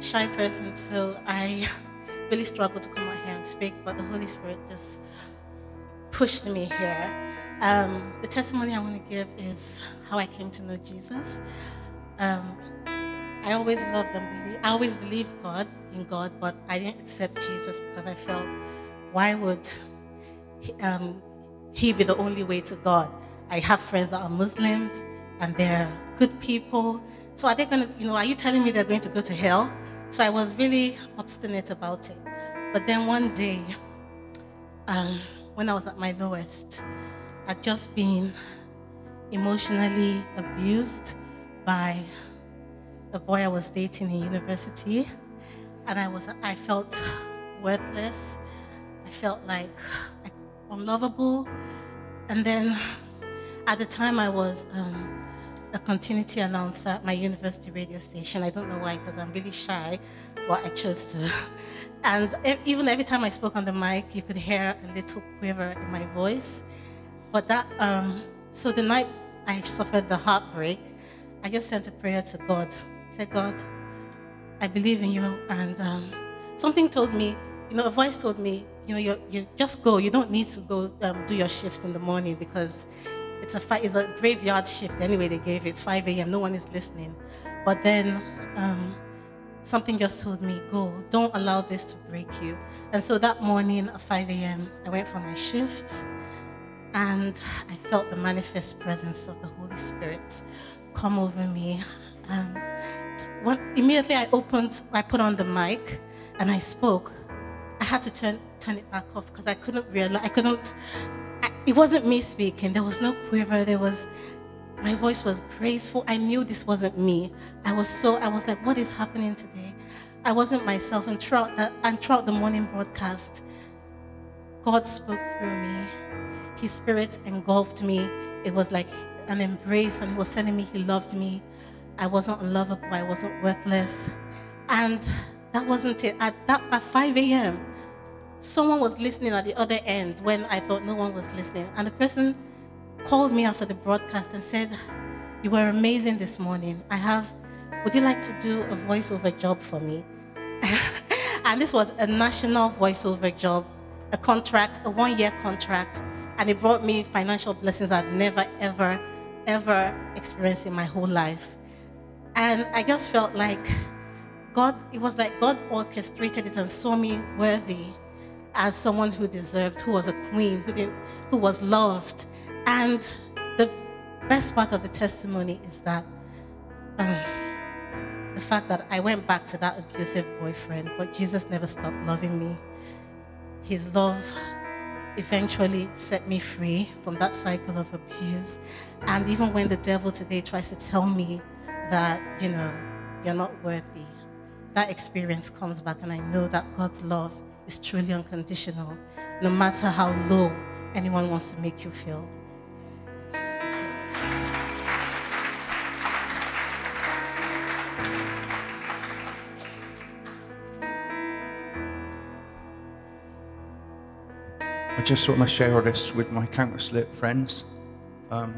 [SPEAKER 8] shy person, so I *laughs* really struggle to come out here and speak, but the Holy Spirit just pushed me here. Um, the testimony I want to give is how I came to know Jesus. Um, I always loved and believed, I always believed God in God, but I didn't accept Jesus because I felt, why would he, um, he be the only way to God? I have friends that are Muslims and they're good people. So are they going to, you know, are you telling me they're going to go to hell? So I was really obstinate about it. But then one day, um, when I was at my lowest, I'd just been emotionally abused by a boy I was dating in university, and I was I felt worthless. I felt like unlovable, and then at the time I was um, a continuity announcer at my university radio station. I don't know why, because I'm really shy, but I chose to. *laughs* And even every time I spoke on the mic, you could hear a little quiver in my voice. But that, um, so the night I suffered the heartbreak, I just sent a prayer to God. I said, God, I believe in you. And um, something told me, you know, a voice told me, you know, you you just go. You don't need to go um, do your shift in the morning because it's a fi- it's a graveyard shift. Anyway, they gave it. It's 5 a.m. No one is listening. But then um, something just told me, go. Don't allow this to break you. And so that morning at 5 a.m., I went for my shift and I felt the manifest presence of the Holy Spirit come over me. Um, when, immediately I opened, I put on the mic and I spoke. I had to turn turn it back off because I couldn't realize, I couldn't, I, it wasn't me speaking. There was no quiver. There was, my voice was graceful. I knew this wasn't me. I was so, I was like, what is happening today? I wasn't myself. And throughout the, and throughout the morning broadcast, God spoke through me. His spirit engulfed me. It was like an embrace, and He was telling me He loved me. I wasn't unlovable. I wasn't worthless. And that wasn't it. At, that, at 5 a.m., someone was listening at the other end when I thought no one was listening. And the person called me after the broadcast and said, You were amazing this morning. I have, would you like to do a voiceover job for me? *laughs* and this was a national voiceover job, a contract, a one year contract. And it brought me financial blessings I'd never, ever, ever experienced in my whole life. And I just felt like God, it was like God orchestrated it and saw me worthy as someone who deserved, who was a queen, who, didn't, who was loved. And the best part of the testimony is that um, the fact that I went back to that abusive boyfriend, but Jesus never stopped loving me. His love eventually set me free from that cycle of abuse. And even when the devil today tries to tell me that, you know, you're not worthy, that experience comes back, and I know that God's love is truly unconditional, no matter how low anyone wants to make you feel.
[SPEAKER 9] I just want to share this with my counterslip friends. Um,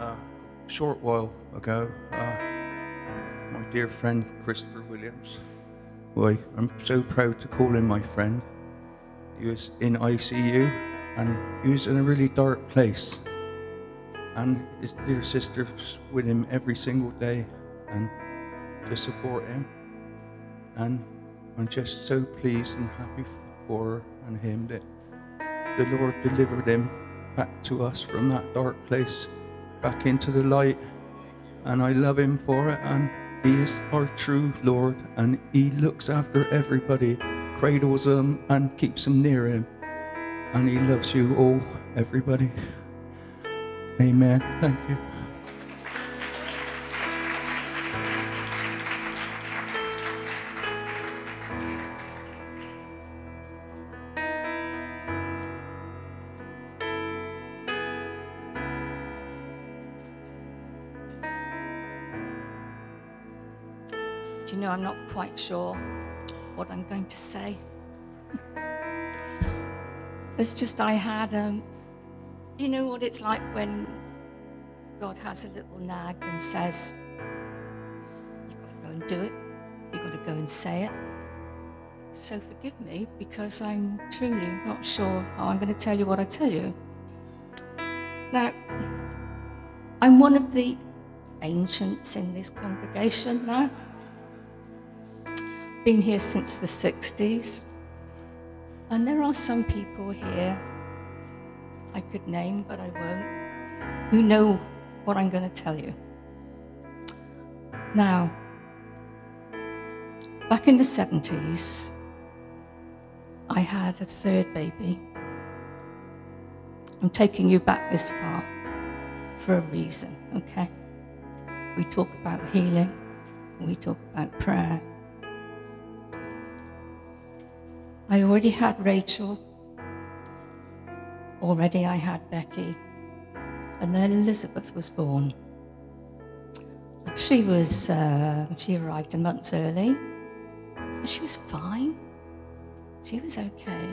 [SPEAKER 9] a short while ago, uh, my dear friend Christopher Williams, I, I'm so proud to call him my friend, he was in ICU and he was in a really dark place. And his dear sister was with him every single day and to support him. And I'm just so pleased and happy for her and him that the Lord delivered him back to us from that dark place, back into the light. And I love him for it. And He is our true Lord, and He looks after everybody, cradles them, and keeps them near Him. And He loves you all, everybody. Amen. Thank you.
[SPEAKER 10] Quite sure what I'm going to say. it's just I had, um, you know what it's like when God has a little nag and says, You've got to go and do it, you've got to go and say it. So forgive me because I'm truly not sure how I'm going to tell you what I tell you. Now, I'm one of the ancients in this congregation now. Been here since the 60s. And there are some people here I could name, but I won't, who know what I'm going to tell you. Now, back in the 70s, I had a third baby. I'm taking you back this far for a reason, okay? We talk about healing, we talk about prayer. I already had Rachel, already I had Becky, and then Elizabeth was born. She was, uh, she arrived a month early, she was fine. She was okay.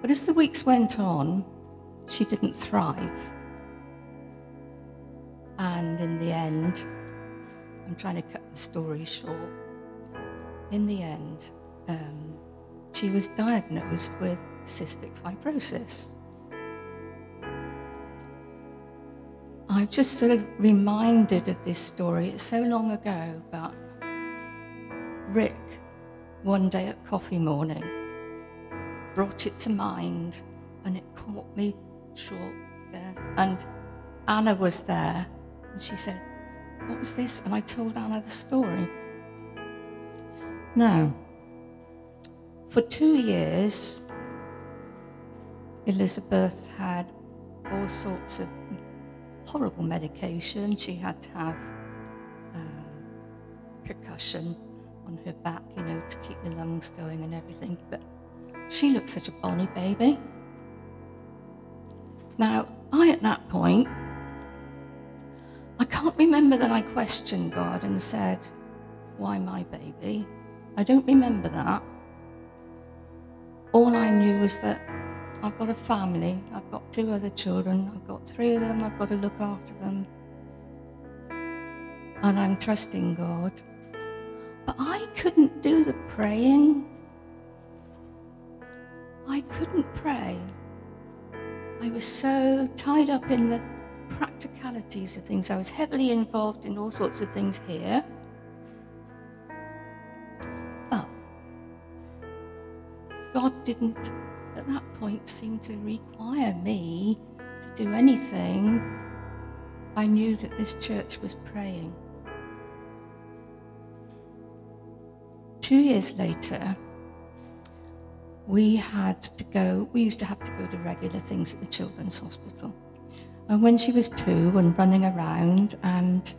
[SPEAKER 10] But as the weeks went on, she didn't thrive. And in the end, I'm trying to cut the story short. In the end, um, she was diagnosed with cystic fibrosis. I'm just sort of reminded of this story. It's so long ago, but Rick, one day at coffee morning, brought it to mind and it caught me short there. And Anna was there and she said, What was this? And I told Anna the story. Now, for two years, Elizabeth had all sorts of horrible medication. She had to have um, percussion on her back, you know, to keep the lungs going and everything. But she looked such a bonny baby. Now, I, at that point, I can't remember that I questioned God and said, Why my baby? I don't remember that. All I knew was that I've got a family, I've got two other children, I've got three of them, I've got to look after them. And I'm trusting God. But I couldn't do the praying. I couldn't pray. I was so tied up in the practicalities of things. I was heavily involved in all sorts of things here. God didn't, at that point, seem to require me to do anything. I knew that this church was praying. Two years later, we had to go, we used to have to go to regular things at the Children's Hospital. And when she was two and running around, and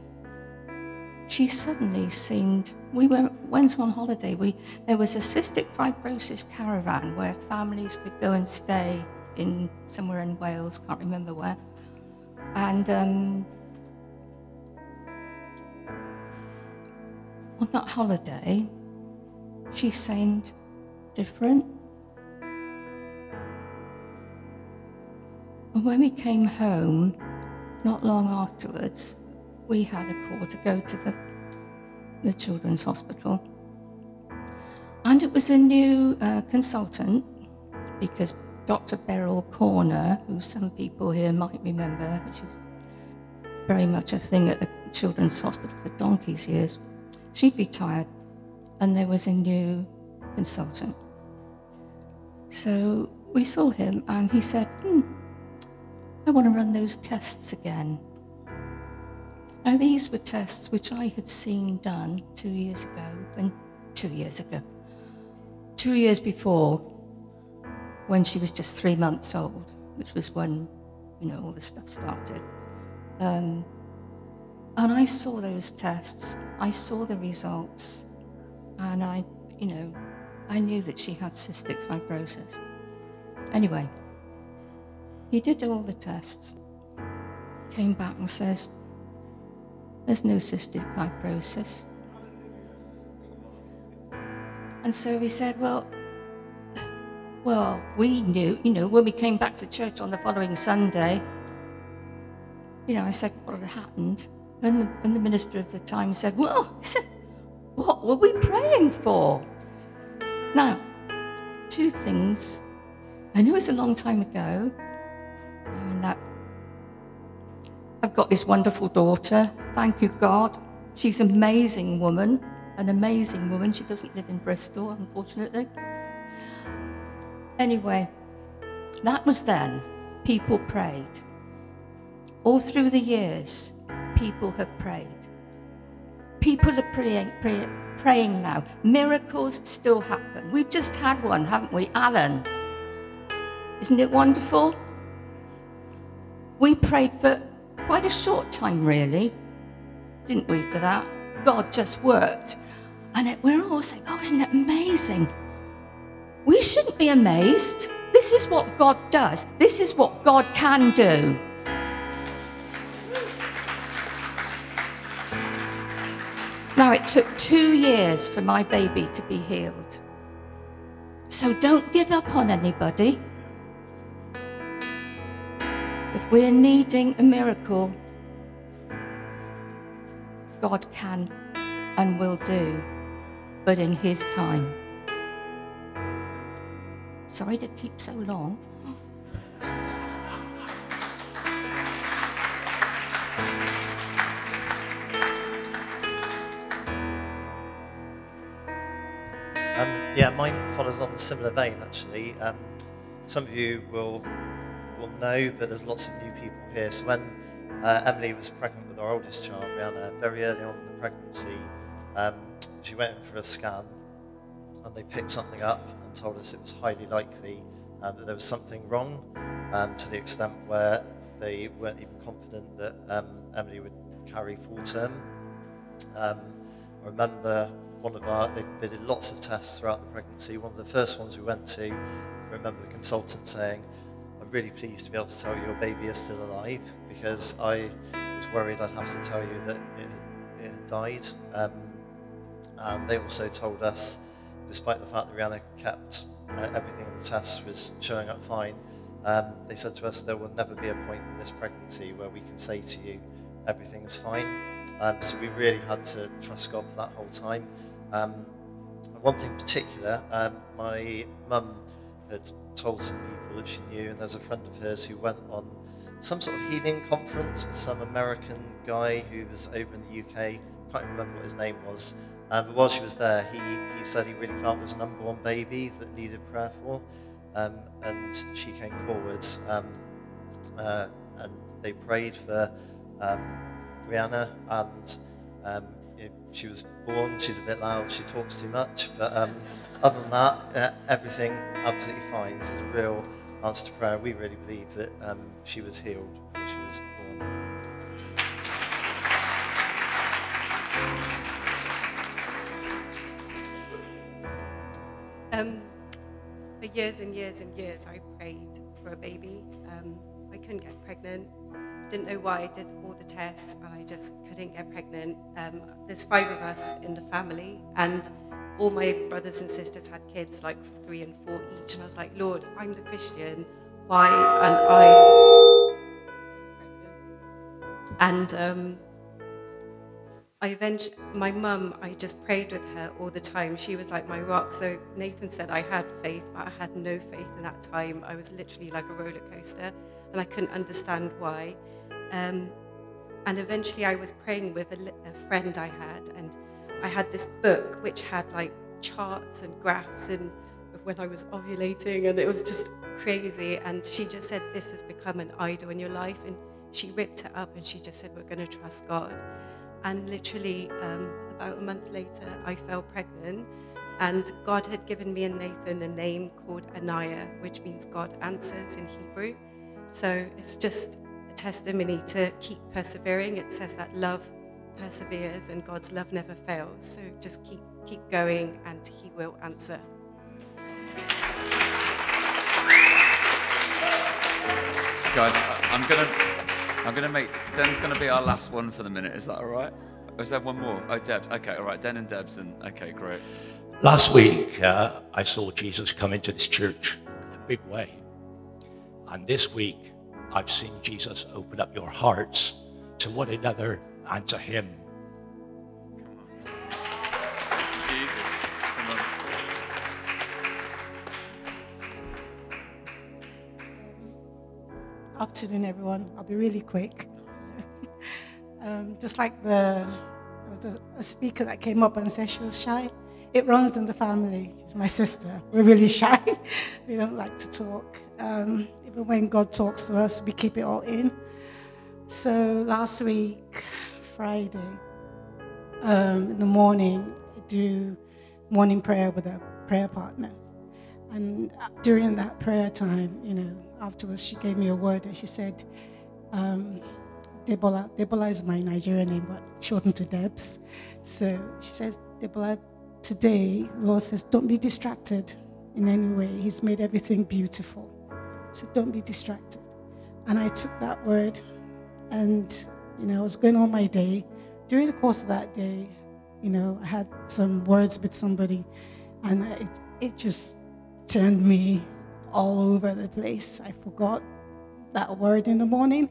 [SPEAKER 10] she suddenly seemed, we went, went on holiday. We, there was a cystic fibrosis caravan where families could go and stay in somewhere in Wales, can't remember where. And um, on that holiday, she seemed different. And when we came home, not long afterwards, we had a call to go to the, the children's hospital. And it was a new uh, consultant because Dr. Beryl Corner, who some people here might remember, she was very much a thing at the children's hospital for donkey's years, she'd retired and there was a new consultant. So we saw him and he said, hmm, I want to run those tests again. Now, these were tests which I had seen done two years ago, and two years ago, two years before, when she was just three months old, which was when, you know, all this stuff started. Um, and I saw those tests, I saw the results, and I, you know, I knew that she had cystic fibrosis. Anyway, he did all the tests, came back and says, There's no cystic fibrosis. And so we said, Well, well, we knew, you know, when we came back to church on the following Sunday, you know, I said what had happened. And the, and the minister at the time said, Well, he said, what were we praying for? Now, two things. I know it's a long time ago. I mean, that I've got this wonderful daughter. Thank you, God. She's an amazing woman, an amazing woman. She doesn't live in Bristol, unfortunately. Anyway, that was then. People prayed. All through the years, people have prayed. People are praying, pray, praying now. Miracles still happen. We've just had one, haven't we? Alan. Isn't it wonderful? We prayed for quite a short time, really, didn't we, for that? God just worked. And it, we're all saying, oh, isn't it amazing? We shouldn't be amazed. This is what God does, this is what God can do. Now, it took two years for my baby to be healed. So don't give up on anybody. If we're needing a miracle, God can and will do, but in His time. Sorry to keep so long.
[SPEAKER 11] Um, yeah, mine follows on a similar vein actually. Um, some of you will will know, but there's lots of new people here. So when uh, Emily was pregnant with our oldest child, Rihanna, very early on in the pregnancy, um, she went in for a scan, and they picked something up and told us it was highly likely um, that there was something wrong, um, to the extent where they weren't even confident that um, Emily would carry full term. Um, I remember one of our, they, they did lots of tests throughout the pregnancy. One of the first ones we went to, I remember the consultant saying, I'm really pleased to be able to tell you your baby is still alive because I was worried I'd have to tell you that it, it died. Um, and they also told us, despite the fact that Rihanna kept uh, everything in the tests was showing up fine, um, they said to us there will never be a point in this pregnancy where we can say to you everything's fine. Um, so we really had to trust God for that whole time. Um, one thing in particular, um, my mum had told some people that she knew, and there's a friend of hers who went on some sort of healing conference with some American guy who was over in the UK. Can't remember what his name was. Um, but while she was there, he, he said he really felt there was an unborn baby that needed prayer for. Um, and she came forward um, uh, and they prayed for um, Rihanna. And um, you she was born, she's a bit loud, she talks too much. But other than that, uh, everything absolutely fine. This is real answer to prayer. We really believe that um, she was healed before she was born.
[SPEAKER 12] Um, for years and years and years, I prayed for a baby. Um, I couldn't get pregnant. Didn't know why. I did all the tests, and I just couldn't get pregnant. Um, there's five of us in the family, and all my brothers and sisters had kids, like three and four each. And I was like, Lord, I'm the Christian. Why? And I. And um, I eventually, my mum, I just prayed with her all the time. She was like my rock. So Nathan said I had faith, but I had no faith in that time. I was literally like a roller coaster, and I couldn't understand why. Um, and eventually, I was praying with a, a friend I had, and I had this book which had like charts and graphs and of when I was ovulating, and it was just crazy. And she just said, "This has become an idol in your life, and she ripped it up and she just said, We're going to trust God. And literally, um, about a month later, I fell pregnant. And God had given me and Nathan a name called Anaya, which means God answers in Hebrew. So it's just a testimony to keep persevering. It says that love perseveres and God's love never fails. So just keep keep going and he will answer.
[SPEAKER 1] Guys, I- I'm gonna, I'm gonna make Den's gonna be our last one for the minute. Is that all right? Or is there one more? Oh, Debs. Okay, all right. Den and Debs. And okay, great.
[SPEAKER 13] Last week, uh, I saw Jesus come into this church in a big way. And this week, I've seen Jesus open up your hearts to one another and to Him.
[SPEAKER 1] Jesus. Come on.
[SPEAKER 14] Afternoon, everyone. I'll be really quick. um, just like the there was a, a speaker that came up and said she was shy. It runs in the family. She's my sister. We're really *laughs* shy. we don't like to talk. Um, even when God talks to us, we keep it all in. So last week, Friday, um, in the morning, do morning prayer with a prayer partner. And uh, during that prayer time, you know, afterwards, she gave me a word and she said, um, Debola, Debola is my Nigerian name, but shortened to Debs. So she says, Debola, today, Lord says, don't be distracted in any way. He's made everything beautiful. So don't be distracted. And I took that word and, you know, I was going on my day. During the course of that day, you know, I had some words with somebody and I, it just turned me all over the place. I forgot that word in the morning.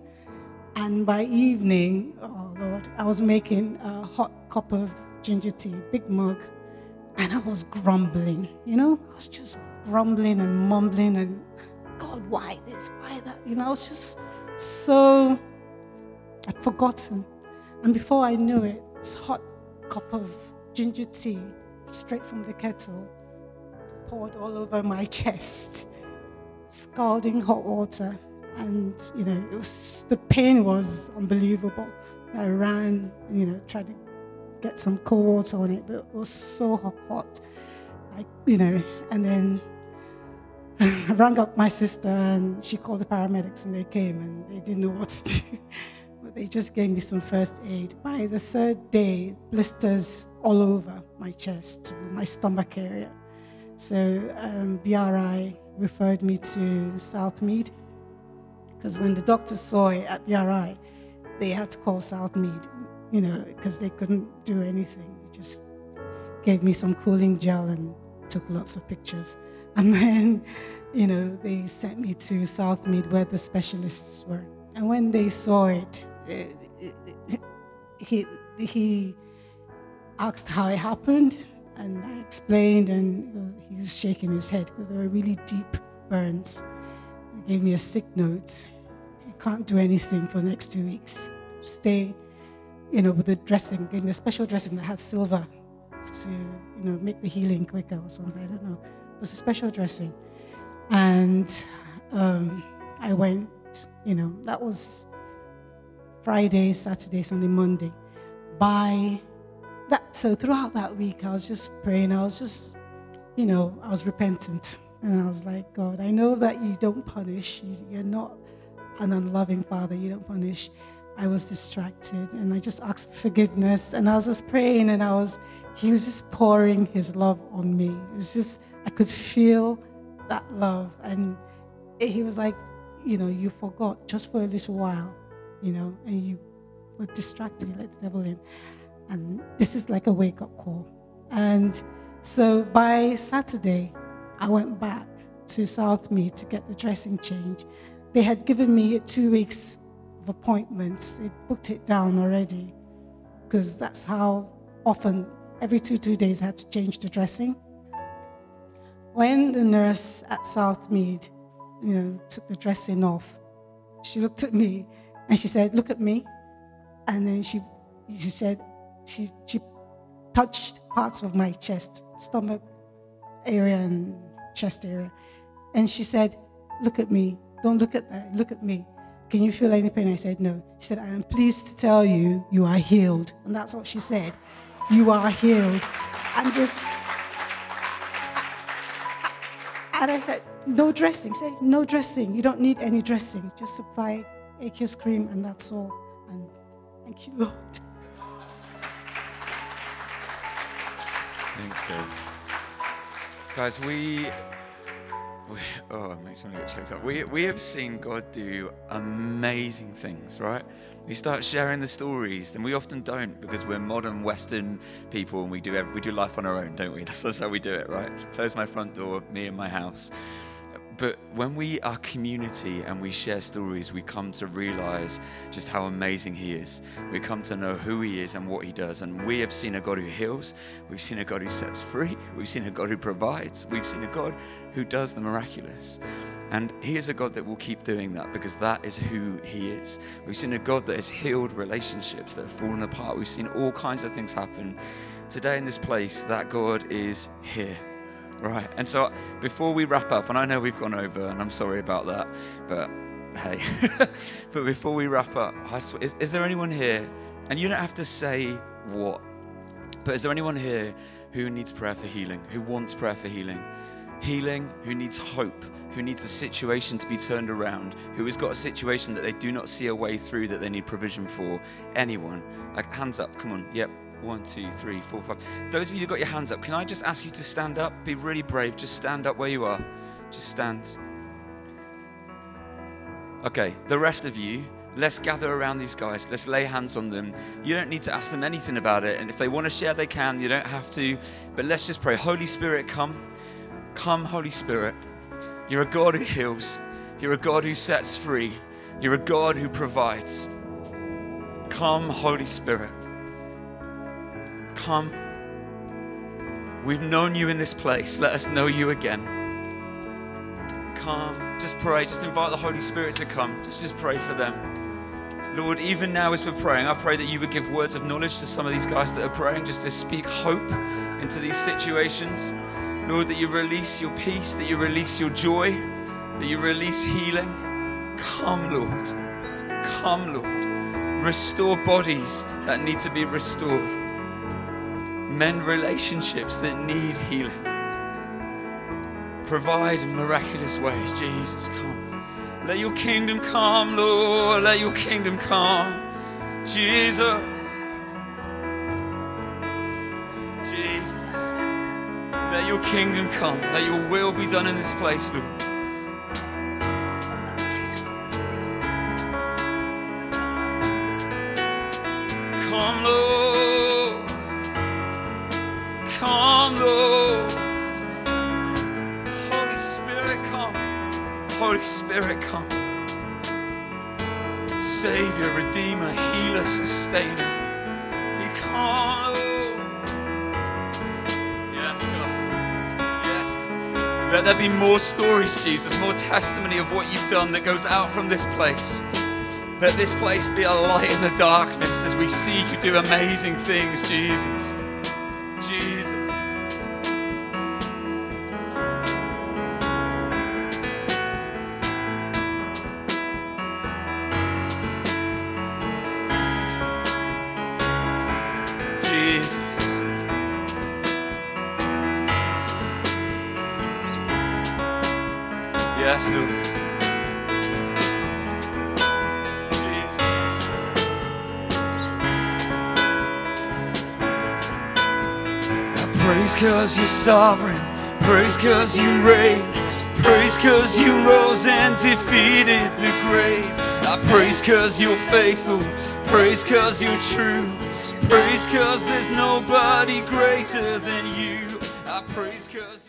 [SPEAKER 14] And by evening, oh Lord, I was making a hot cup of ginger tea, big mug, and I was grumbling. You know, I was just grumbling and mumbling and God, why this, why that? You know, I was just so I'd forgotten. And before I knew it, this hot cup of ginger tea, straight from the kettle, poured all over my *laughs* chest, scalding hot water. And, you know, it was, the pain was unbelievable. I ran, you know, tried to get some cold water on it, but it was so hot, hot. I, you know, and then *laughs* I rang up my sister and she called the paramedics and they came and they didn't know what to do. *laughs* they just gave me some first aid. By the third day, blisters all over my chest, my stomach area. So um, BRI referred me to Southmead because when the doctors saw it at BRI, they had to call Southmead, you know, because they couldn't do anything. They just gave me some cooling gel and took lots of pictures. *laughs* And then, you know, they sent me to Southmead where the specialists were. And when they saw it, he, he asked how it happened, and I explained, and he was shaking his head because there were really deep burns. He gave me a sick note. You can't do anything for the next two weeks. Stay, you know, with the dressing. Gave me a special dressing that had silver to, you know, make the healing quicker or something. I don't know. It was a special dressing, and um, I went. You know, that was Friday, Saturday, Sunday, Monday. By that, so throughout that week, I was just praying. I was just, you know, I was repentant. And I was like, God, I know that you don't punish. You, you're not an unloving father. You don't punish. I was distracted and I just asked for forgiveness. And I was just praying and I was, he was just pouring his love on me. It was just, I could feel that love. And he was like, you know, you forgot just for a little while, you know, and you were distracted, you let the devil in. And this is like a wake up call. And so by Saturday, I went back to Southmead to get the dressing change. They had given me two weeks of appointments. They booked it down already because that's how often, every two, two days, I had to change the dressing. When the nurse at Southmead, you know, took the dressing off, she looked at me and she said, look at me. And then she, she said, she, she touched parts of my chest, stomach area and chest area. And she said, Look at me. Don't look at that. Look at me. Can you feel any pain? I said, No. She said, I am pleased to tell you, you are healed. And that's what she said. You are healed. And this. And I said, No dressing. Say, No dressing. You don't need any dressing. Just supply Aqueous Cream, and that's all. And thank you, Lord.
[SPEAKER 1] Thanks, Dave. Guys, we, we oh, it makes me get choked up. We we have seen God do amazing things, right? We start sharing the stories, and we often don't because we're modern Western people, and we do we do life on our own, don't we? *laughs* That's, that's how we do it, right? Close my front door, me and my house. But when we are community and we share stories, we come to realize just how amazing He is. We come to know who He is and what He does. And we have seen a God who heals. We've seen a God who sets free. We've seen a God who provides. We've seen a God who does the miraculous. And He is a God that will keep doing that because that is who He is. We've seen a God that has healed relationships that have fallen apart. We've seen all kinds of things happen. Today in this place, that God is here. Right. And so before we wrap up, and I know we've gone over, and I'm sorry about that, but hey. *laughs* but before we wrap up, is, is there anyone here, and you don't have to say what, but is there anyone here who needs prayer for healing, who wants prayer for healing? Healing, who needs hope, who needs a situation to be turned around, who has got a situation that they do not see a way through that they need provision for. Anyone? Like, hands up, come on. Yep, one, two, three, four, five. Those of you who got your hands up, can I just ask you to stand up? Be really brave. Just stand up where you are. Just stand. Okay, the rest of you, let's gather around these guys. Let's lay hands on them. You don't need to ask them anything about it. And if they want to share, they can. You don't have to. But let's just pray. Holy Spirit, come. Come, Holy Spirit. You're a God who heals. You're a God who sets free. You're a God who provides. Come, Holy Spirit. Come. We've known you in this place. Let us know you again. Come. Just pray. Just invite the Holy Spirit to come. Just, just pray for them. Lord, even now as we're praying, I pray that you would give words of knowledge to some of these guys that are praying, just to speak hope into these situations. Lord, that you release your peace, that you release your joy, that you release healing. Come, Lord. Come, Lord. Restore bodies that need to be restored mend relationships that need healing. Provide in miraculous ways, Jesus, come. Let your kingdom come, Lord. Let your kingdom come, Jesus. Jesus. Let your kingdom come. Let your will be done in this place, Lord. Sustainer. Yes, God. Yes. Let there be more stories, Jesus, more testimony of what you've done that goes out from this place. Let this place be a light in the darkness as we see you do amazing things, Jesus. Cause you're sovereign. Praise cause you reign. Praise cause you rose and defeated the grave. I praise cause you're faithful. Praise cause you're true. Praise cause there's nobody greater than you. I praise cause